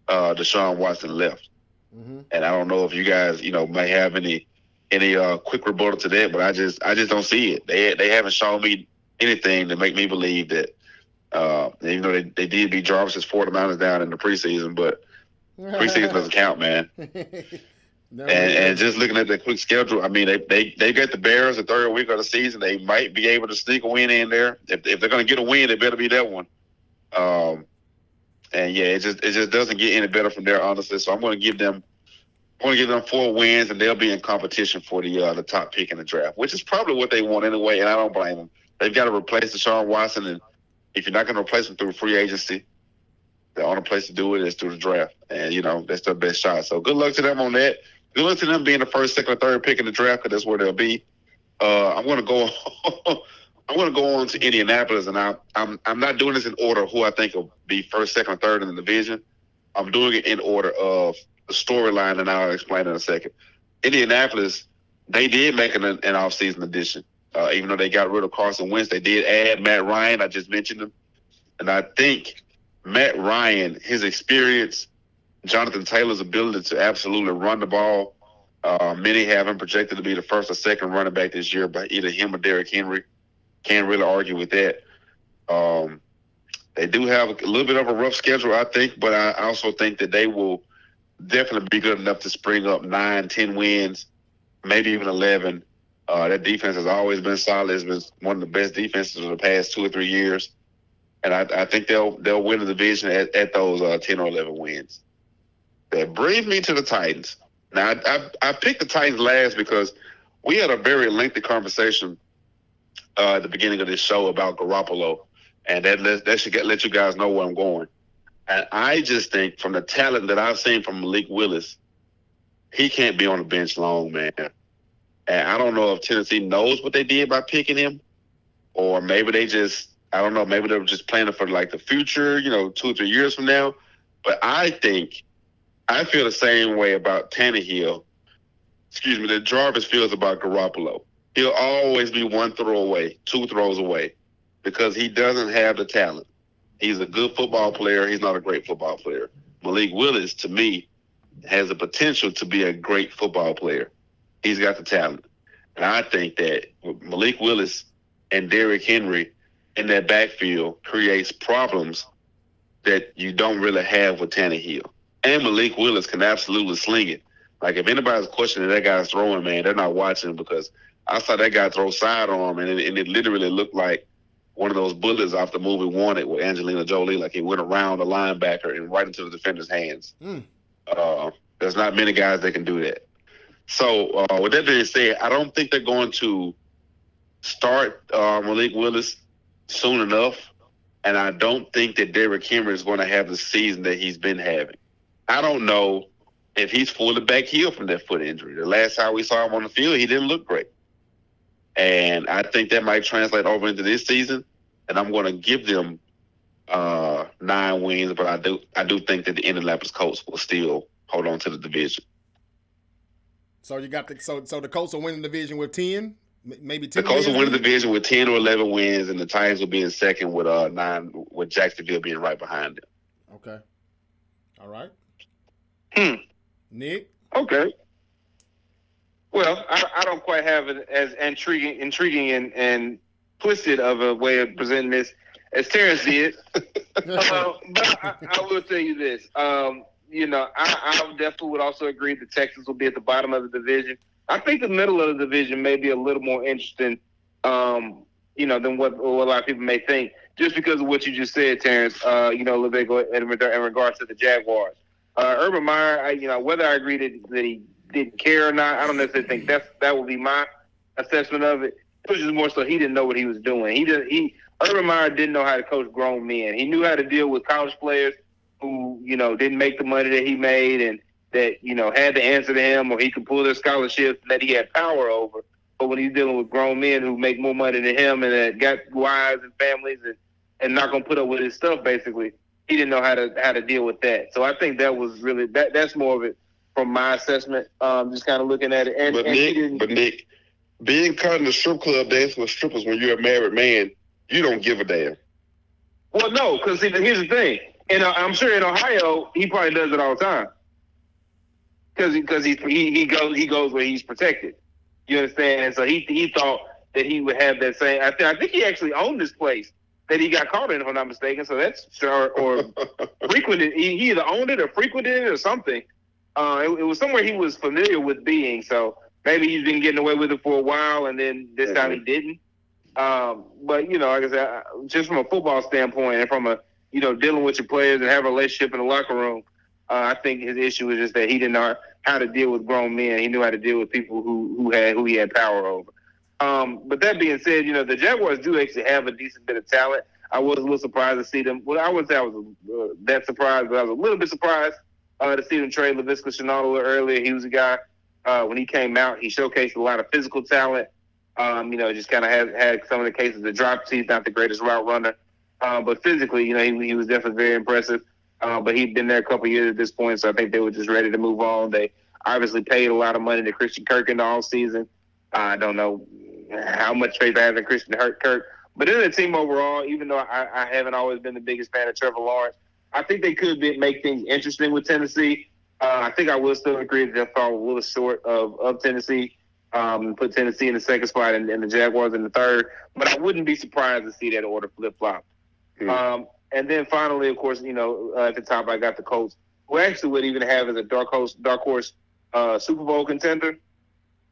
uh, Deshaun Watson left. Mm-hmm. And I don't know if you guys, you know, may have any any uh, quick rebuttal to that, but I just I just don't see it. They they haven't shown me anything to make me believe that. Uh, even though they, they did beat Jarvis's 49ers down in the preseason, but preseason doesn't count, man. no, and, and, just looking at the quick schedule, I mean, they, they they got the Bears the third week of the season. They might be able to sneak a win in there. If, if they're going to get a win, it better be that one. Um, and yeah, it just it just doesn't get any better from there, honestly. So I'm going to give them, going to give them four wins, and they'll be in competition for the uh, the top pick in the draft, which is probably what they want anyway. And I don't blame them. They've got to replace Deshaun Watson, and if you're not going to replace him through free agency, the only place to do it is through the draft, and you know that's their best shot. So good luck to them on that. Good luck to them being the first, second, or third pick in the draft, because that's where they'll be. Uh, I'm going to go. I'm going to go on to Indianapolis, and I, I'm I'm not doing this in order who I think will be first, second, or third in the division. I'm doing it in order of storyline, and I'll explain in a second. Indianapolis, they did make an, an offseason addition. Uh, even though they got rid of Carson Wentz, they did add Matt Ryan. I just mentioned him. And I think Matt Ryan, his experience, Jonathan Taylor's ability to absolutely run the ball, uh, many have him projected to be the first or second running back this year by either him or Derrick Henry. Can't really argue with that. Um, they do have a little bit of a rough schedule, I think, but I also think that they will definitely be good enough to spring up nine, ten wins, maybe even eleven. Uh, that defense has always been solid. It's been one of the best defenses of the past two or three years, and I, I think they'll they'll win the division at, at those uh, ten or eleven wins. That brings me to the Titans. Now I, I, I picked the Titans last because we had a very lengthy conversation uh, at the beginning of this show about Garoppolo, and that let, that should get, let you guys know where I'm going. And I just think from the talent that I've seen from Malik Willis, he can't be on the bench long, man. And I don't know if Tennessee knows what they did by picking him, or maybe they just I don't know, maybe they were just planning for like the future, you know, two or three years from now. But I think I feel the same way about Tannehill. Excuse me, that Jarvis feels about Garoppolo he'll always be one throw away, two throws away, because he doesn't have the talent. He's a good football player. He's not a great football player. Malik Willis, to me, has the potential to be a great football player. He's got the talent. And I think that Malik Willis and Derrick Henry in that backfield creates problems that you don't really have with Tannehill. And Malik Willis can absolutely sling it. Like if anybody's questioning that guy's throwing, man, they're not watching because – I saw that guy throw sidearm, and it, and it literally looked like one of those bullets off the movie Wanted with Angelina Jolie. Like he went around the linebacker and right into the defender's hands. Mm. Uh, there's not many guys that can do that. So uh, with that being said, I don't think they're going to start uh, Malik Willis soon enough, and I don't think that Derrick Henry is going to have the season that he's been having. I don't know if he's fully back healed from that foot injury. The last time we saw him on the field, he didn't look great. And I think that might translate over into this season. And I'm going to give them uh, nine wins, but I do I do think that the Indianapolis Colts will still hold on to the division. So you got the so so the Colts will win the division with ten, maybe ten. The Colts will win the division with ten or eleven wins, and the Titans will be in second with uh nine, with Jacksonville being right behind them. Okay. All right. Hmm. Nick. Okay. Well, I, I don't quite have it as intriguing, intriguing and, and twisted of a way of presenting this as Terrence did. uh, but I, I, will tell you this. Um, you know, I, I definitely would also agree that Texas will be at the bottom of the division. I think the middle of the division may be a little more interesting, um, you know, than what, what, a lot of people may think, just because of what you just said, Terrence. Uh, you know, a little bit in, in regards to the Jaguars. Uh, Urban Meyer, I, you know, whether I agree that, that he didn't care or not. I don't necessarily think that's that would be my assessment of it. It was just more so he didn't know what he was doing. He did he Urban Meyer didn't know how to coach grown men. He knew how to deal with college players who, you know, didn't make the money that he made and that, you know, had to answer to him or he could pull their scholarships that he had power over. But when he's dealing with grown men who make more money than him and that got wives and families and, and not gonna put up with his stuff basically, he didn't know how to how to deal with that. So I think that was really that that's more of it from my assessment. Um, just kind of looking at it. And, but and Nick, but Nick, being caught in the strip club dancing with strippers when you're a married man, you don't give a damn. Well, no, because here's the thing, and uh, I'm sure in Ohio he probably does it all the time. Because because he, he he goes he goes where he's protected. You understand? And so he he thought that he would have that same. I think I think he actually owned this place that he got caught in, if I'm not mistaken. So that's or, or frequented. He, he, either owned it or frequented it or something. Uh, it, it, was somewhere he was familiar with being. So maybe he's been getting away with it for a while, and then this mm-hmm. time he didn't. Um, but you know, like I said, just from a football standpoint and from a you know dealing with your players and have a relationship in the locker room, uh, I think his issue was just that he didn't know how to deal with grown men. He knew how to deal with people who who had who he had power over. Um, but that being said, you know the Jaguars do actually have a decent bit of talent. I was a little surprised to see them. Well, I wouldn't say I was uh, that surprised, but I was a little bit surprised uh, to see them trade Laviska Shenault earlier. He was a guy uh, when he came out. He showcased a lot of physical talent. Um, you know, just kind of had had some of the cases that drop. He's not the greatest route runner, uh, but physically, you know, he, he was definitely very impressive. Uh, but he'd been there a couple years at this point, so I think they were just ready to move on. They obviously paid a lot of money to Christian Kirk in the all season. I don't know how much faith I have in Christian Kirk, but in the team overall, even though I, I haven't always been the biggest fan of Trevor Lawrence, I think they could be, make things interesting with Tennessee. Uh, I think I will still agree that they fall a little short of, of Tennessee um, put Tennessee in the second spot and, and, the Jaguars in the third. But I wouldn't be surprised to see that order flip flop. Mm-hmm. Um, and then finally, of course, you know, uh, at the top, I got the Colts, who actually would even have as a dark horse, dark horse uh, Super Bowl contender.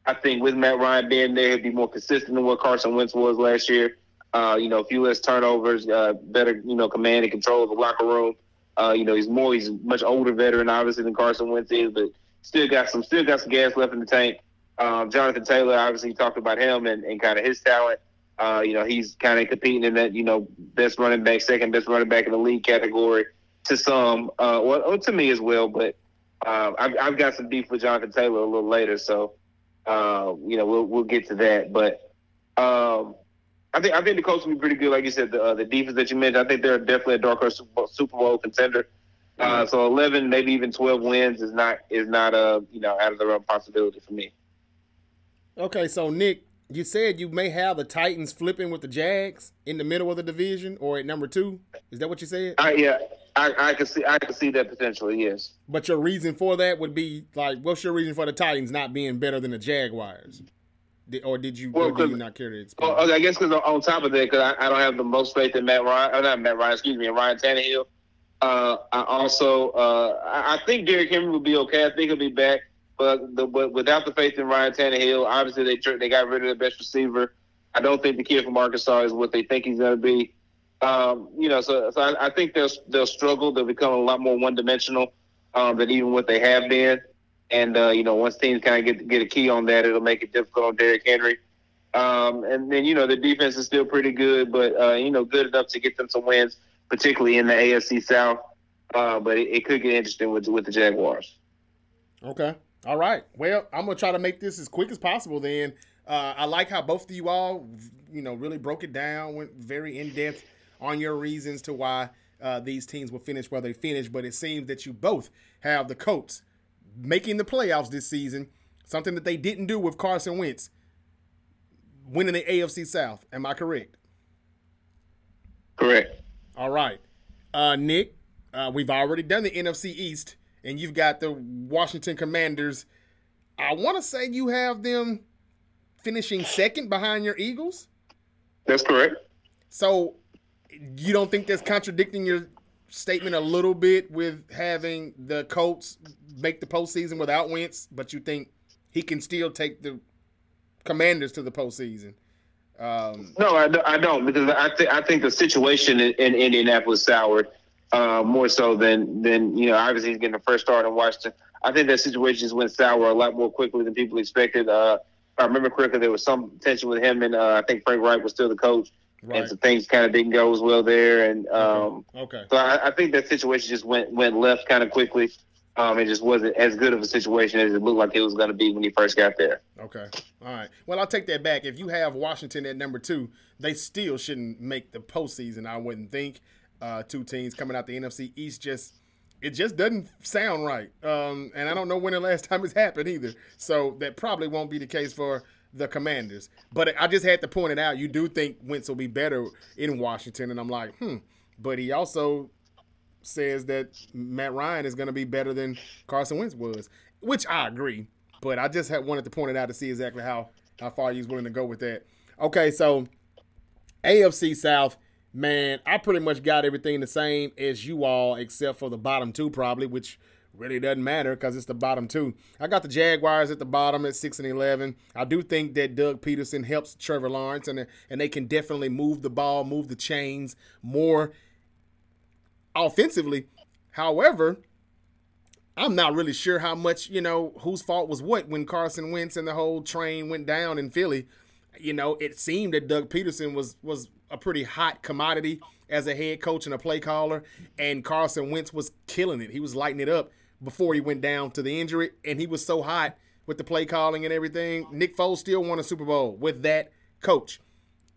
I think with Matt Ryan being there, he'd be more consistent than what Carson Wentz was last year. Uh, you know, few less turnovers, uh, better, you know, command and control of the locker room. Uh, you know, he's more, he's much older veteran, obviously, than Carson Wentz is, but still got some, still got some gas left in the tank. Um, Jonathan Taylor, obviously, talked about him and, and kind of his talent. Uh, you know, he's kind of competing in that, you know, best running back, second best running back in the league category to some, uh, well, to me as well. But uh, I've, I've got some beef with Jonathan Taylor a little later, so uh, you know, we'll we'll get to that. But um, I think I think the Colts will be pretty good. Like you said, the uh, the defense that you mentioned, I think they're definitely a dark horse Super Bowl contender. Uh, so 11, maybe even 12 wins is not is not a you know out of the realm possibility for me. Okay, so Nick, you said you may have the Titans flipping with the Jags in the middle of the division or at number two. Is that what you said? I, yeah, I, I can see I can see that potentially. Yes. But your reason for that would be like, what's your reason for the Titans not being better than the Jaguars? Or did you, well, or you not care to explain? Well, I guess because on top of that, because I, I, don't have the most faith in Matt Ryan, or not Matt Ryan, excuse me, Ryan Tannehill. Uh, I also uh, I, I think Derrick Henry will be okay. I think he'll be back. But the, but without the faith in Ryan Tannehill, obviously they they got rid of the best receiver. I don't think the kid from Arkansas is what they think he's going to be. Um, you know, so, so I, I, think they'll they'll struggle. They'll become a lot more one dimensional um, than even what they have been. And uh, you know, once teams kind of get get a key on that, it'll make it difficult on Derrick Henry. Um, and then you know the defense is still pretty good, but uh, you know good enough to get them some wins, particularly in the AFC South. Uh, but it, it could get interesting with with the Jaguars. Okay. All right. Well, I'm gonna try to make this as quick as possible. Then uh, I like how both of you all, you know, really broke it down, went very in depth on your reasons to why uh, these teams will finish where they finish. But it seems that you both have the Colts making the playoffs this season, something that they didn't do with Carson Wentz winning the AFC South. Am I correct? Correct. All right, uh, Nick. Uh, we've already done the NFC East and you've got the Washington Commanders. I want to say you have them finishing second behind your Eagles. That's correct. So you don't think that's contradicting your statement a little bit with having the Colts make the postseason without Wentz, but you think he can still take the Commanders to the postseason? Um, no, I, I don't because I, th- I think the situation in, in Indianapolis soured uh, more so than than you know. Obviously, he's getting the first start in Washington. I think that situation just went sour a lot more quickly than people expected. Uh, I remember correctly, there was some tension with him, and uh, I think Frank Reich was still the coach, Right. and some things kind of didn't go as well there. And um, Okay. so I, I think that situation just went went left kind of quickly. Um, it just wasn't as good of a situation as it looked like it was going to be when he first got there. Okay. All right. Well, I'll take that back. If you have Washington at number two, they still shouldn't make the postseason. I wouldn't think. Uh, two teams coming out the NFC East just it just doesn't sound right. Um, and I don't know when the last time it's happened either. So that probably won't be the case for the Commanders. But I just had to point it out. You do think Wentz will be better in Washington, and I'm like, hmm. But he also says that Matt Ryan is going to be better than Carson Wentz was, which I agree. But I just had wanted to point it out to see exactly how how far he's willing to go with that. Okay, so AFC South, man, I pretty much got everything the same as you all, except for the bottom two, probably, which really doesn't matter because it's the bottom two. I got the Jaguars at the bottom at six and eleven. I do think that Doug Pederson helps Trevor Lawrence, and and they can definitely move the ball, move the chains more offensively. However, I'm not really sure how much, you know, whose fault was what when Carson Wentz and the whole train went down in Philly. You know, it seemed that Doug Pederson was was a pretty hot commodity as a head coach and a play caller, and Carson Wentz was killing it. He was lighting it up before he went down to the injury, and he was so hot with the play calling and everything. Nick Foles still won a Super Bowl with that coach.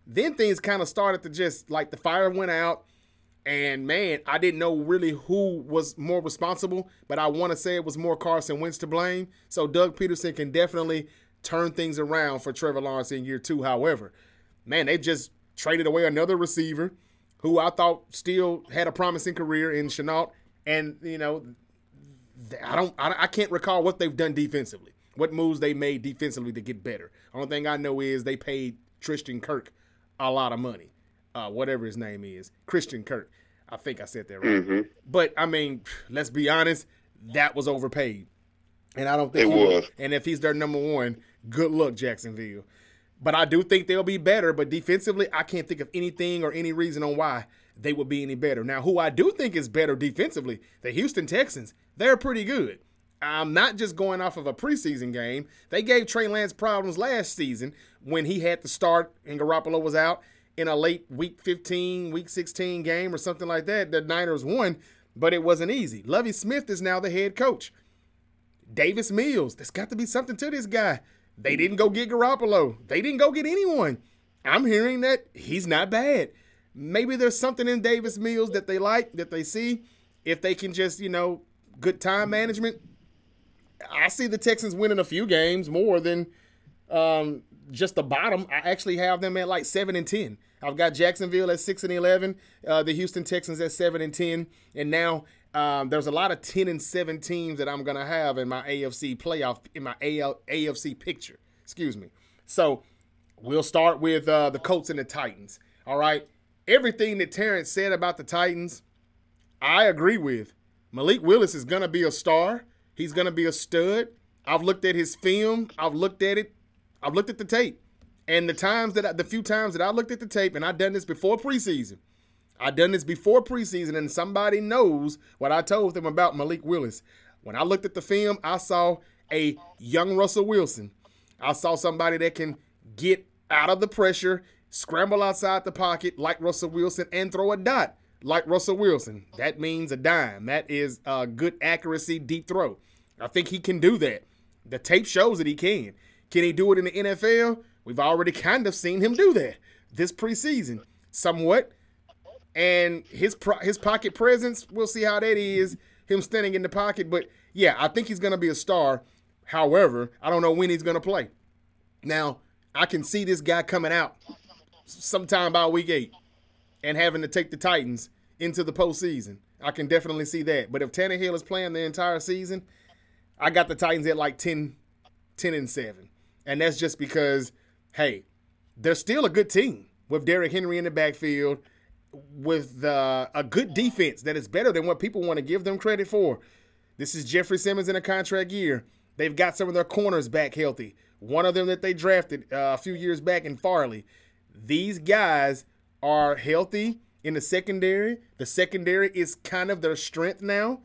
Then things kind of started to just like the fire went out. And man, I didn't know really who was more responsible, but I want to say it was more Carson Wentz to blame. So Doug Pederson can definitely turn things around for Trevor Lawrence in year two. However, man, they just traded away another receiver who I thought still had a promising career in Shenault. And, you know, I don't I, I can't recall what they've done defensively. What moves they made defensively to get better. Only thing I know is they paid Tristan Kirk a lot of money. Uh, whatever his name is. Christian Kirk. I think I said that right. hmm But I mean, let's be honest, that was overpaid. And I don't think It will. was. And if he's their number one, good luck, Jacksonville. But I do think they'll be better. But defensively, I can't think of anything or any reason on why they would be any better. Now, who I do think is better defensively, the Houston Texans, they're pretty good. I'm not just going off of a preseason game. They gave Trey Lance problems last season when he had to start and Garoppolo was out in a late week 15, week 16 game or something like that. The Niners won, but it wasn't easy. Lovie Smith is now the head coach. Davis Mills, there's got to be something to this guy. They didn't go get Garoppolo. They didn't go get anyone. I'm hearing that he's not bad. Maybe there's something in Davis Mills that they like, that they see. If they can just, you know, good time management. I see the Texans winning a few games more than um, just the bottom. I actually have them at like seven and ten. I've got Jacksonville at six and eleven, uh, the Houston Texans at seven and ten, and now um, there's a lot of ten and seven teams that I'm gonna have in my AFC playoff in my AL, AFC picture. Excuse me. So we'll start with uh, the Colts and the Titans. All right, everything that Terrence said about the Titans, I agree with. Malik Willis is gonna be a star. He's gonna be a stud. I've looked at his film. I've looked at it. I've looked at the tape. And the times that I, the few times that I looked at the tape, and I've done this before preseason. I've done this before preseason, and somebody knows what I told them about Malik Willis. When I looked at the film, I saw a young Russell Wilson. I saw somebody that can get out of the pressure, scramble outside the pocket like Russell Wilson, and throw a dot like Russell Wilson. That means a dime. That is a good accuracy, deep throw. I think he can do that. The tape shows that he can. Can he do it in the NFL? We've already kind of seen him do that this preseason, somewhat. And his pro- his pocket presence, we'll see how that is. Him standing in the pocket, but yeah, I think he's gonna be a star. However, I don't know when he's gonna play. Now, I can see this guy coming out sometime by week eight and having to take the Titans into the postseason. I can definitely see that. But if Tannehill is playing the entire season, I got the Titans at like 10, 10 and 7. And that's just because, hey, they're still a good team with Derrick Henry in the backfield, with uh, a good defense that is better than what people want to give them credit for. This is Jeffrey Simmons in a contract year. They've got some of their corners back healthy. One of them that they drafted uh, a few years back in Farley. These guys are healthy in the secondary. The secondary is kind of their strength now.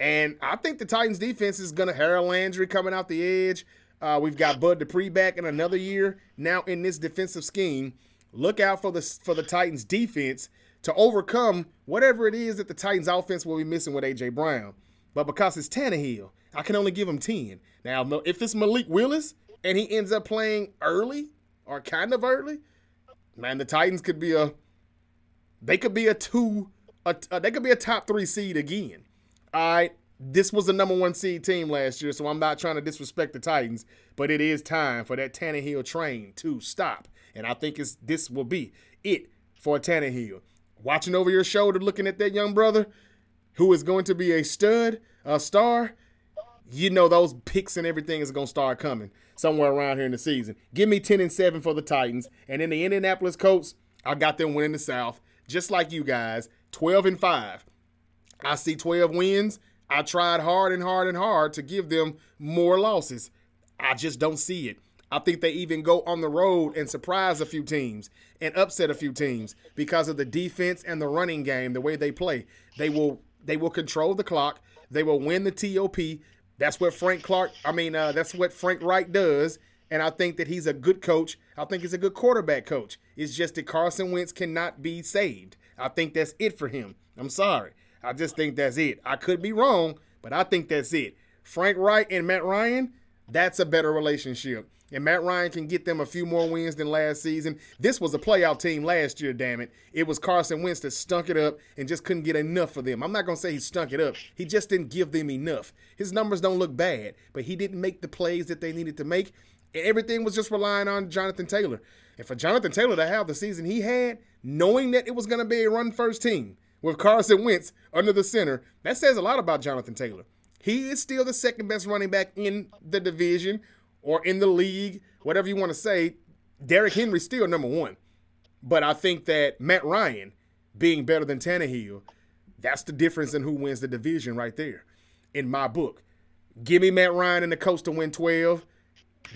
And I think the Titans defense is going to Harold Landry coming out the edge. Uh, we've got Bud Dupree back in another year now in this defensive scheme. Look out for the for the Titans defense to overcome whatever it is that the Titans offense will be missing with AJ Brown. But because it's Tannehill, I can only give him 10. Now, if it's Malik Willis and he ends up playing early or kind of early, man, the Titans could be a they could be a two a, a, they could be a top 3 seed again. All right, this was the number 1 seed team last year, so I'm not trying to disrespect the Titans, but it is time for that Tannehill train to stop. And I think it's this will be it for Tannehill. Watching over your shoulder, looking at that young brother who is going to be a stud, a star, you know those picks and everything is going to start coming somewhere around here in the season. Give me 10 and 7 for the Titans. And in the Indianapolis Colts, I got them winning the South, just like you guys, 12 and 5. I see 12 wins. I tried hard and hard and hard to give them more losses. I just don't see it. I think they even go on the road and surprise a few teams and upset a few teams because of the defense and the running game, the way they play. They will they will control the clock. They will win the TOP. That's what Frank Clark, I mean, uh, that's what Frank Reich does. And I think that he's a good coach. I think he's a good quarterback coach. It's just that Carson Wentz cannot be saved. I think that's it for him. I'm sorry. I just think that's it. I could be wrong, but I think that's it. Frank Reich and Matt Ryan, that's a better relationship and Matt Ryan can get them a few more wins than last season. This was a playoff team last year, damn it. It was Carson Wentz that stunk it up and just couldn't get enough for them. I'm not going to say he stunk it up. He just didn't give them enough. His numbers don't look bad, but he didn't make the plays that they needed to make. And Everything was just relying on Jonathan Taylor. And for Jonathan Taylor to have the season he had, knowing that it was going to be a run first team with Carson Wentz under the center, that says a lot about Jonathan Taylor. He is still the second best running back in the division or in the league, whatever you want to say, Derrick Henry's still number one. But I think that Matt Ryan being better than Tannehill, that's the difference in who wins the division right there in my book. Give me Matt Ryan and the Colts to win 12.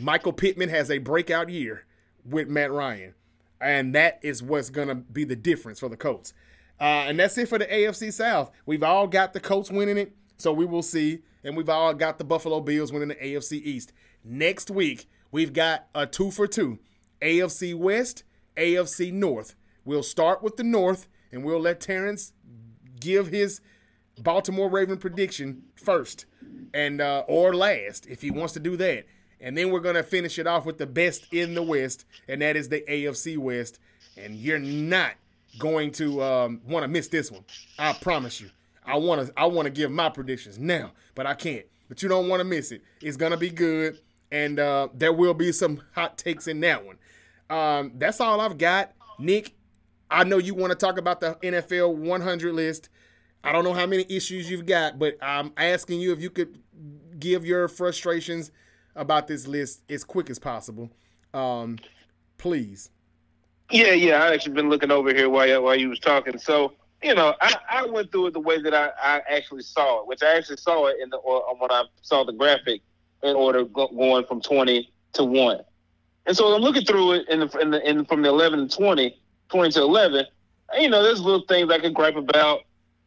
Michael Pittman has a breakout year with Matt Ryan. And that is what's going to be the difference for the Colts. Uh, and that's it for the AFC South. We've all got the Colts winning it, so we will see. And we've all got the Buffalo Bills winning the AFC East. Next week, we've got a two for two AFC West, AFC North. We'll start with the North, and we'll let Terrence give his Baltimore Raven prediction first and uh, or last if he wants to do that. And then we're going to finish it off with the best in the West, and that is the AFC West. And you're not going to um, want to miss this one. I promise you. I want to I want to give my predictions now, but I can't. But you don't want to miss it. It's going to be good and uh, there will be some hot takes in that one. Um, that's all I've got. Nick, I know you want to talk about the NFL 100 list. I don't know how many issues you've got, but I'm asking you if you could give your frustrations about this list as quick as possible. Um, please. Yeah, yeah. I actually been looking over here while while you was talking. So you know, I, I went through it the way that I, I actually saw it, which I actually saw it in the or when I saw the graphic in order going from 20 to 1. And so I'm looking through it in the, in the in from the 11 to 20, 20 to 11. You know, there's little things I could gripe about.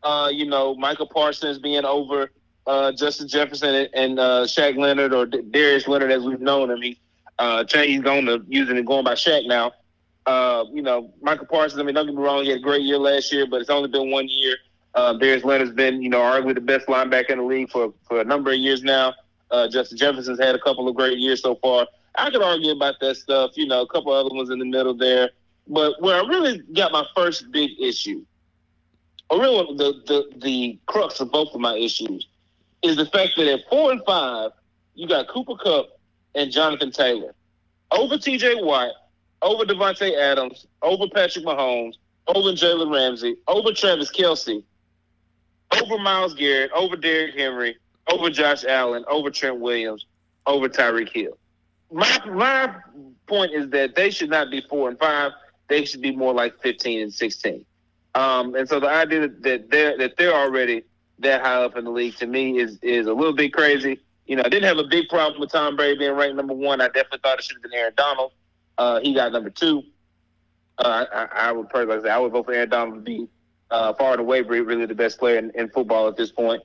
Uh, you know, Micah Parsons being over uh, Justin Jefferson and, and uh, Shaq Leonard or Darius Leonard as we've known him. He uh, he's going to using it going by Shaq now. Uh, you know, Micah Parsons. I mean, don't get me wrong, he had a great year last year, but it's only been one year. Uh, Darius Leonard's been, you know, arguably the best linebacker in the league for for a number of years now. Uh, Justin Jefferson's had a couple of great years so far. I could argue about that stuff, you know, a couple other ones in the middle there. But where I really got my first big issue, or really the, the, the crux of both of my issues, is the fact that at four and five, you got Cooper Kupp and Jonathan Taylor over TJ Watt, over Davante Adams, over Patrick Mahomes, over Jalen Ramsey, over Travis Kelce, over Myles Garrett, over Derrick Henry, over Josh Allen, over Trent Williams, over Tyreek Hill. My my point is that they should not be four and five. They should be more like fifteen and sixteen. Um, and so the idea that they're that they're already that high up in the league to me is is a little bit crazy. You know, I didn't have a big problem with Tom Brady being ranked number one. I definitely thought it should have been Aaron Donald. Uh, he got number two. Uh, I, I would personally say I would vote for Aaron Donald to be uh, far and away really the best player in, in football at this point.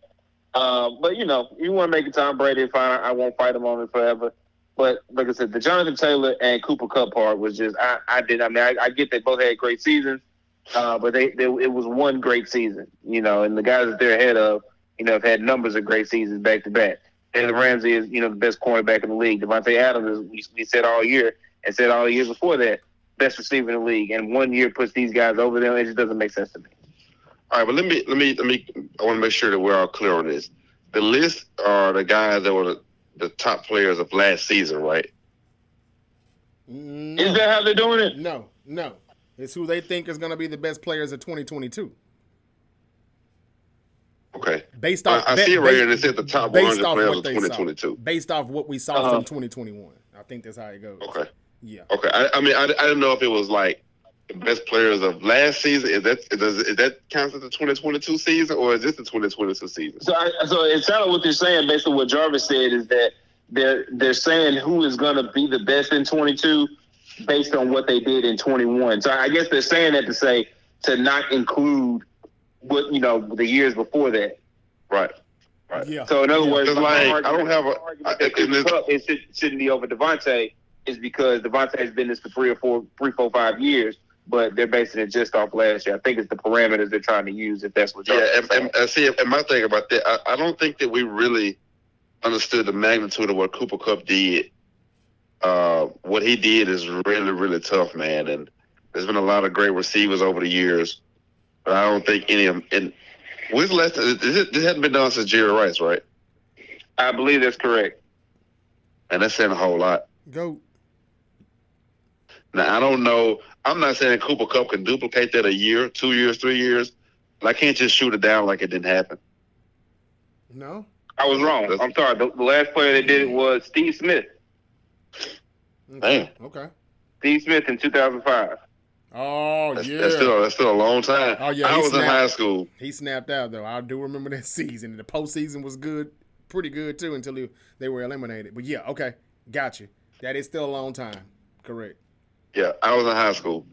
Um, but you know, you want to make it Tom Brady, fine. I won't fight him on it forever. But like I said, the Jonathan Taylor and Cooper Kupp part was just I, I did. I mean, I, I get they both had great seasons, uh, but they, they it was one great season, you know. And the guys that they're ahead of, you know, have had numbers of great seasons back to back. Taylor Ramsey is you know the best cornerback in the league. Davante Adams is we, we said all year and said all the years before that best receiver in the league. And one year puts these guys over them. It just doesn't make sense to me. All right, but let me let me let me. I want to make sure that we're all clear on this. The list are the guys that were the, the top players of last season, right? No, Is that how they're doing it? no, no. It's who they think is going to be the best players of 2022. Okay. Based I, off, I ba- see it right ba- here. and It said the top based 100 players what of they saw. 2022. Based off what we saw Uh-huh. from 2021. I think that's how it goes. Okay. Yeah. Okay. I, I mean, I, I didn't know if it was like the best players of last season. Is that does is that counts as the 2022 season, or is this the 2022 season? So, I, so it sounded what they're saying, based on what Jarvis said, is that they're they're saying who is going to be the best in 22 based on what they did in 21. So I guess they're saying that to say to not include what you know the years before that. Right. Right. Yeah. So in other Yeah. words, Just my like, I don't have a- my argument I- that in this- Cooper Kupp is- should, shouldn't be over Davante is because Davante has been this for three or four, three, four, five years, but they're basing it just off last year. I think it's the parameters they're trying to use, if that's what. Yeah, Jarvis is and, saying. and, and see, and my thing about that, I, I don't think that we really understood the magnitude of what Cooper Kupp did. Uh, what he did is really, really tough, man. And there's been a lot of great receivers over the years, but I don't think any of them. And when's the last? This, this hadn't been done since Jerry Rice, right? I believe that's correct. And that's saying a whole lot. Go. Now I don't know. I'm not saying Cooper Kupp can duplicate that a year, two years, three years. But I can't just shoot it down like it didn't happen. No. I was wrong. I'm sorry. The, the last player that did it was Steve Smith. Okay. Okay. Steve Smith in 2005. Oh That's, yeah. that's still that's still a long time. Oh, yeah, I he was in high school. He snapped out though. I do remember that season. The postseason was good, pretty good too, until he, they were eliminated. But yeah, okay, got you. That is still a long time. Correct. Yeah, I was in high school.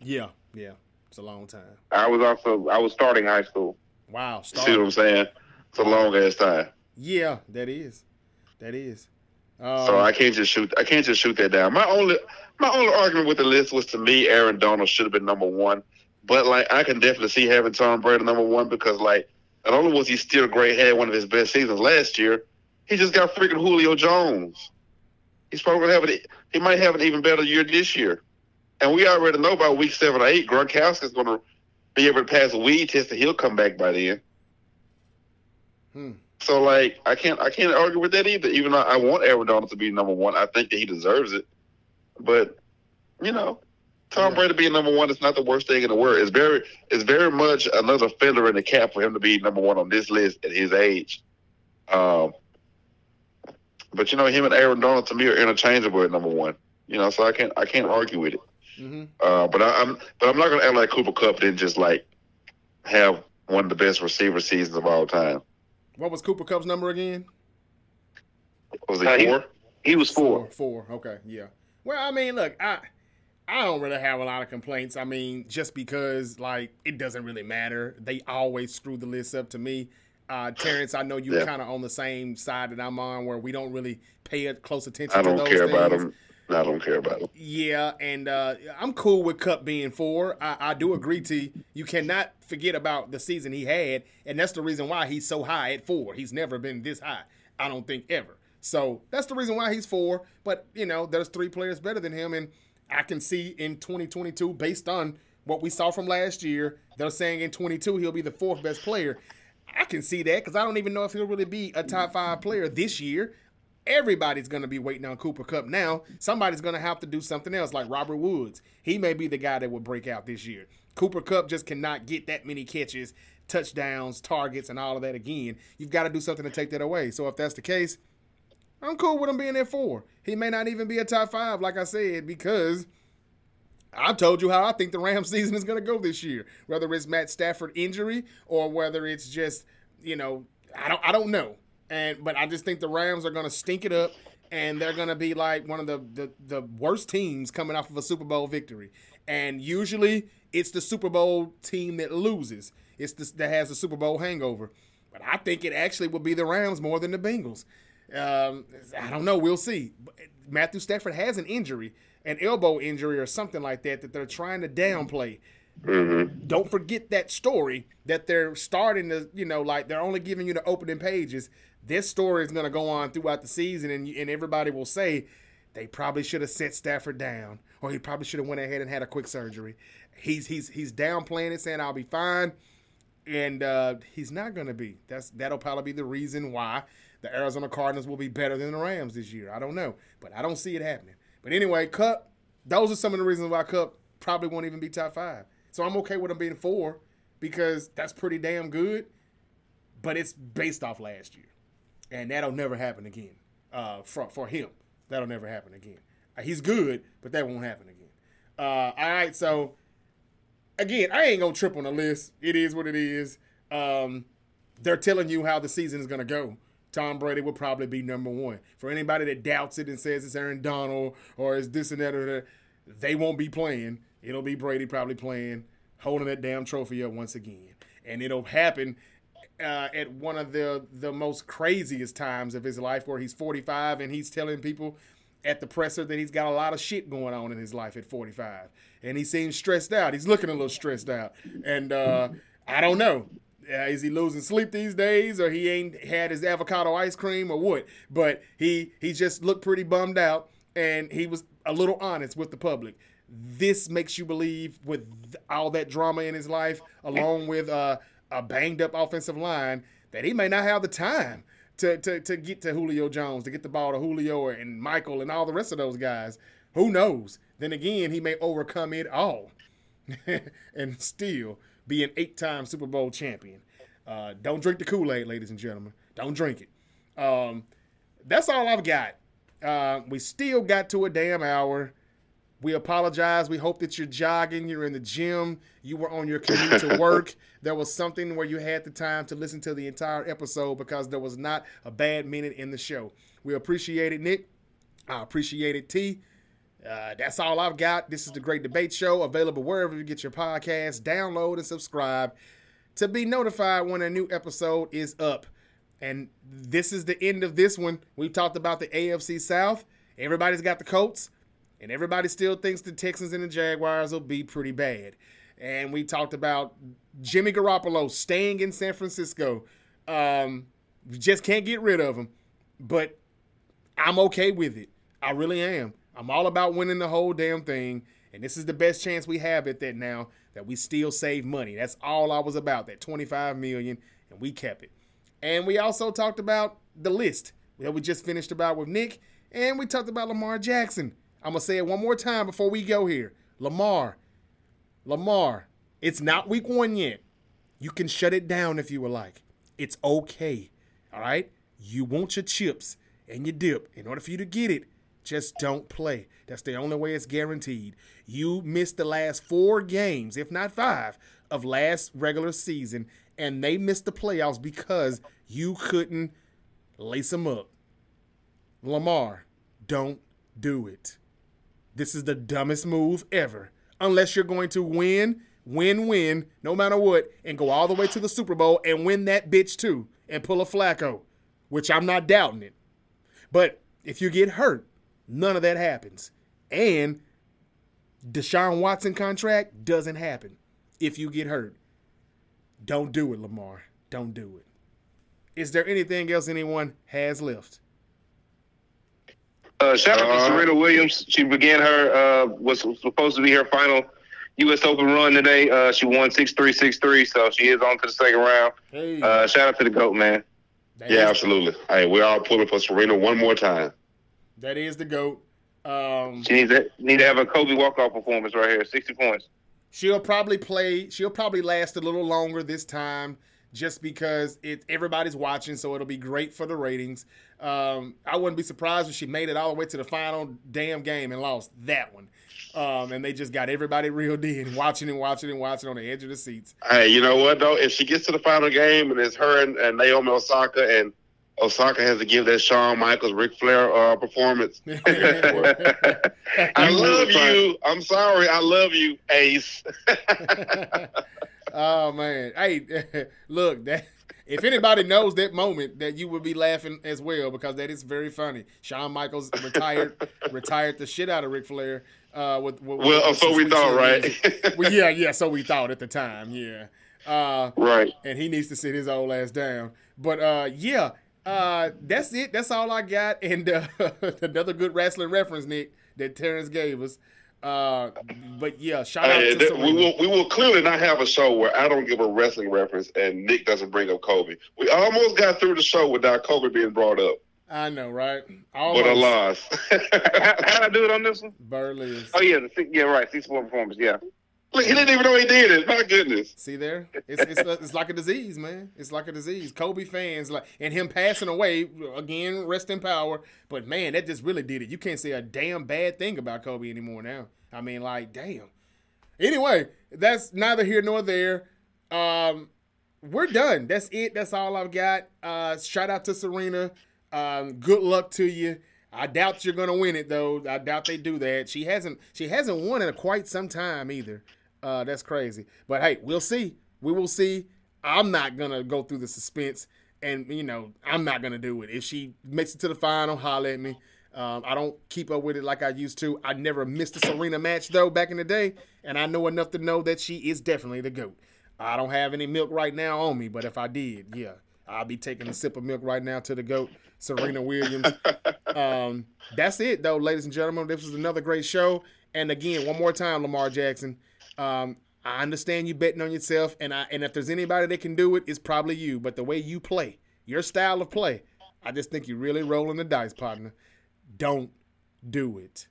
Yeah, yeah, it's a long time. I was also I was starting high school. Wow. You see what I'm saying? It's a long ass time. Yeah, that is. That is. Um, So I can't just shoot. I can't just shoot that down. My only my only argument with the list was to me, Aaron Donald should have been number one. But like, I can definitely see having Tom Brady number one because like, not only was he still great, had one of his best seasons last year, he just got freaking Julio Jones. He's probably gonna have it. He might have an even better year this year. And we already know by week seven or eight, Gronkowski's gonna be able to pass a weed test, and he'll come back by then. Hmm. So like I can't I can't argue with that either. Even though I want Aaron Donald to be number one, I think that he deserves it. But you know, Tom Yeah. Brady being number one is not the worst thing in the world. It's very it's very much another feather in the cap for him to be number one on this list at his age. Um, but you know, him and Aaron Donald to me are interchangeable at number one. You know, so I can't I can't argue with it. hmm Uh, but I, I'm but I'm not gonna act like Cooper Kupp didn't just like have one of the best receiver seasons of all time. What was Cooper Kupp's number again? Was Uh, it he- four? He was four. Four. Okay. Yeah. Well, I mean, look, I I don't really have a lot of complaints. I mean, just because like it doesn't really matter. They always screw the list up to me. Uh, Terrence, I know you're Yeah. kind of on the same side that I'm on, where we don't really pay close attention I to don't those care things. about him. I don't care about him. Yeah, and uh, I'm cool with Kupp being four. I, I do agree to you cannot forget about the season he had, and that's the reason why he's so high at four. He's never been this high, I don't think ever. So that's the reason why he's four. But you know, there's three players better than him, and I can see in 2022, based on what we saw from last year, they're saying in 22 he'll be the fourth best player. I can see that because I don't even know if he'll really be a top five player this year everybody's going to be waiting on Cooper Kupp now. Somebody's going to have to do something else, like Robert Woods. He may be the guy that will break out this year. Cooper Kupp just cannot get that many catches, touchdowns, targets, and all of that again. You've got to do something to take that away. So if that's the case, I'm cool with him being at four. He may not even be a top five, like I said, because I told you how I think the Rams season is going to go this year. Whether it's Matt Stafford injury or whether it's just, you know, I don't, I don't know. And but I just think the Rams are going to stink it up, and they're going to be like one of the, the the worst teams coming off of a Super Bowl victory. And usually it's the Super Bowl team that loses. It's the, that has the Super Bowl hangover. But I think it actually will be the Rams more than the Bengals. Um, I don't know. We'll see. Matthew Stafford has an injury, an elbow injury or something like that, that they're trying to downplay. Mm-hmm. Don't forget that story that they're starting to, you know, like they're only giving you the opening pages. This story is going to go on throughout the season, and and everybody will say they probably should have set Stafford down, or he probably should have went ahead and had a quick surgery. He's he's he's downplaying it, saying I'll be fine, and uh, he's not going to be. That's that'll probably be the reason why the Arizona Cardinals will be better than the Rams this year. I don't know, but I don't see it happening. But anyway, Kupp, those are some of the reasons why Kupp probably won't even be top five. So I'm okay with him being four because that's pretty damn good. But it's based off last year, and that'll never happen again uh, for for him. That'll never happen again. Uh, he's good, but that won't happen again. Uh, all right, so again, I ain't gonna trip on the list. It is what it is. Um, they're telling you how the season is gonna go. Tom Brady will probably be number one. For anybody that doubts it and says it's Aaron Donald or is this and that or that, they won't be playing. It'll be Brady probably playing, holding that damn trophy up once again, and it'll happen uh, at one of the the most craziest times of his life, where he's 45 and he's telling people at the presser that he's got a lot of shit going on in his life at 45, and he seems stressed out. He's looking a little stressed out, and uh, I don't know. Uh, is he losing sleep these days, or he ain't had his avocado ice cream, or what? But he he just looked pretty bummed out, and he was a little honest with the public. This makes you believe, with all that drama in his life, along with uh, a banged up offensive line, that he may not have the time to, to, to get to Julio Jones, to get the ball to Julio and Michael and all the rest of those guys. Who knows? Then again, he may overcome it all and still be an eight time Super Bowl champion. Uh, don't drink the Kool Aid, ladies and gentlemen. Don't drink it. Um, that's all I've got. Uh, we still got to a damn hour. We apologize. We hope that you're jogging, you're in the gym, you were on your commute to work. there was something where you had the time to listen to the entire episode because there was not a bad minute in the show. We appreciate it, Nick. I appreciate it, T. Uh, that's all I've got. This is the Great Debate Show, available wherever you get your podcasts. Download and subscribe to be notified when a new episode is up. And this is the end of this one. We talked about the AFC South. Everybody's got the Colts. And everybody still thinks the Texans and the Jaguars will be pretty bad. And we talked about Jimmy Garoppolo staying in San Francisco. Um, we just can't get rid of him. But I'm okay with it. I really am. I'm all about winning the whole damn thing. And this is the best chance we have at that now that we still save money. That's all I was about, that 25 million, and we kept it. And we also talked about the list that we just finished about with Nick, and we talked about Lamar Jackson. I'm to say it one more time before we go here. Lamar, Lamar, it's not week one yet. You can shut it down if you would like. It's okay. All right? You want your chips and your dip. In order for you to get it, just don't play. That's the only way it's guaranteed. You missed the last four games, if not five, of last regular season, and they missed the playoffs because you couldn't lace them up. Lamar, don't do it. This is the dumbest move ever. Unless you're going to win, win, win, no matter what, and go all the way to the Super Bowl and win that bitch too, and pull a Flacco, which I'm not doubting it. But if you get hurt, none of that happens. And Deshaun Watson contract doesn't happen if you get hurt. Don't do it, Lamar. Don't do it. Is there anything else anyone has left? Uh, shout out to Uh, Serena Williams. She began her uh, was supposed to be her final U.S. Open run today. Uh, she won six three six three, so she is on to the second round. Hey, Uh, shout out to the goat man. that Yeah, is- absolutely. Hey, we're all pulling for Serena one more time. That is the goat. Um, She needs to need to have a Kobe walk off performance right here. Sixty points. she'll probably play. She'll probably last a little longer this time, just because it everybody's watching, so it'll be great for the ratings. Um, I wouldn't be surprised if she made it all the way to the final damn game and lost that one. Um, and they just got everybody reeled in, watching and watching and watching on the edge of the seats. Hey, you know what though? If she gets to the final game and it's her and, and Naomi Osaka and Osaka has to give that Shawn Michaels Ric Flair uh, performance. I love you. I'm sorry. I love you, Ace. oh man. Hey, look, that if anybody knows that moment, that you would be laughing as well because that is very funny. Shawn Michaels retired retired the shit out of Ric Flair. Uh, with, with well, with so we thought, right? well, yeah, yeah. So we thought at the time, yeah. Uh, right. And he needs to sit his old ass down. But uh, yeah, uh, that's it. That's all I got. And uh, another good wrestling reference, Nick, that Terrance gave us. Uh, but yeah, shout out to Serena. we will we will clearly not have a show where I don't give a wrestling reference and Nick doesn't bring up Kobe. We almost got through the show without Kobe being brought up, I know, right? but I Almost. lost. How, how'd I do it on this one? Burley is. Oh yeah, the yeah, right. Six four performance. Yeah. He didn't even know he did it. My goodness. See there, it's, it's it's like a disease, man. It's like a disease. Kobe fans like, and him passing away again. Rest in power. But man, that just really did it. You can't say a damn bad thing about Kobe anymore now. I mean, like, damn. Anyway, that's neither here nor there. Um, we're done. That's it. That's all I've got. Uh, shout out to Serena. Um, good luck to you. I doubt you're gonna win it though. I doubt they do that. She hasn't. She hasn't won in quite some time either. Uh, that's crazy. But hey, we'll see. We will see. I'm not gonna go through the suspense, and you know, I'm not gonna do it. If she makes it to the final, holler at me. Um, I don't keep up with it like I used to. I never missed a Serena match though back in the day, and I know enough to know that she is definitely the goat. I don't have any milk right now on me, but if I did, yeah, I'll be taking a sip of milk right now to the goat, Serena Williams. um, that's it, though, ladies and gentlemen. This was another great show. And again, one more time, Lamar Jackson. Um, I understand you betting on yourself, and I and if there's anybody that can do it, it's probably you. But the way you play, your style of play, I just think you're really rolling the dice, partner. Don't do it.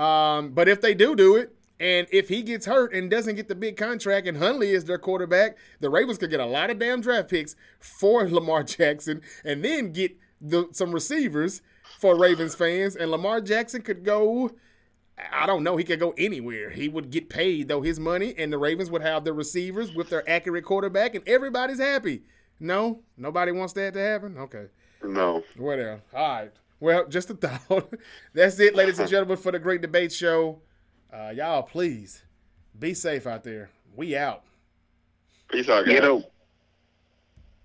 Um, but if they do do it, and if he gets hurt and doesn't get the big contract, and Huntley is their quarterback, the Ravens could get a lot of damn draft picks for Lamar Jackson, and then get the, some receivers for Ravens fans, and Lamar Jackson could go. I don't know. He could go anywhere. He would get paid though his money, and the Ravens would have the receivers with their accurate quarterback, and everybody's happy. No, nobody wants that to happen. Okay. No. Whatever. All right. Well, just a thought. That's it, ladies and gentlemen, for the Great Debate Show. Uh, y'all, please be safe out there. We out. Peace out, guys. Get up.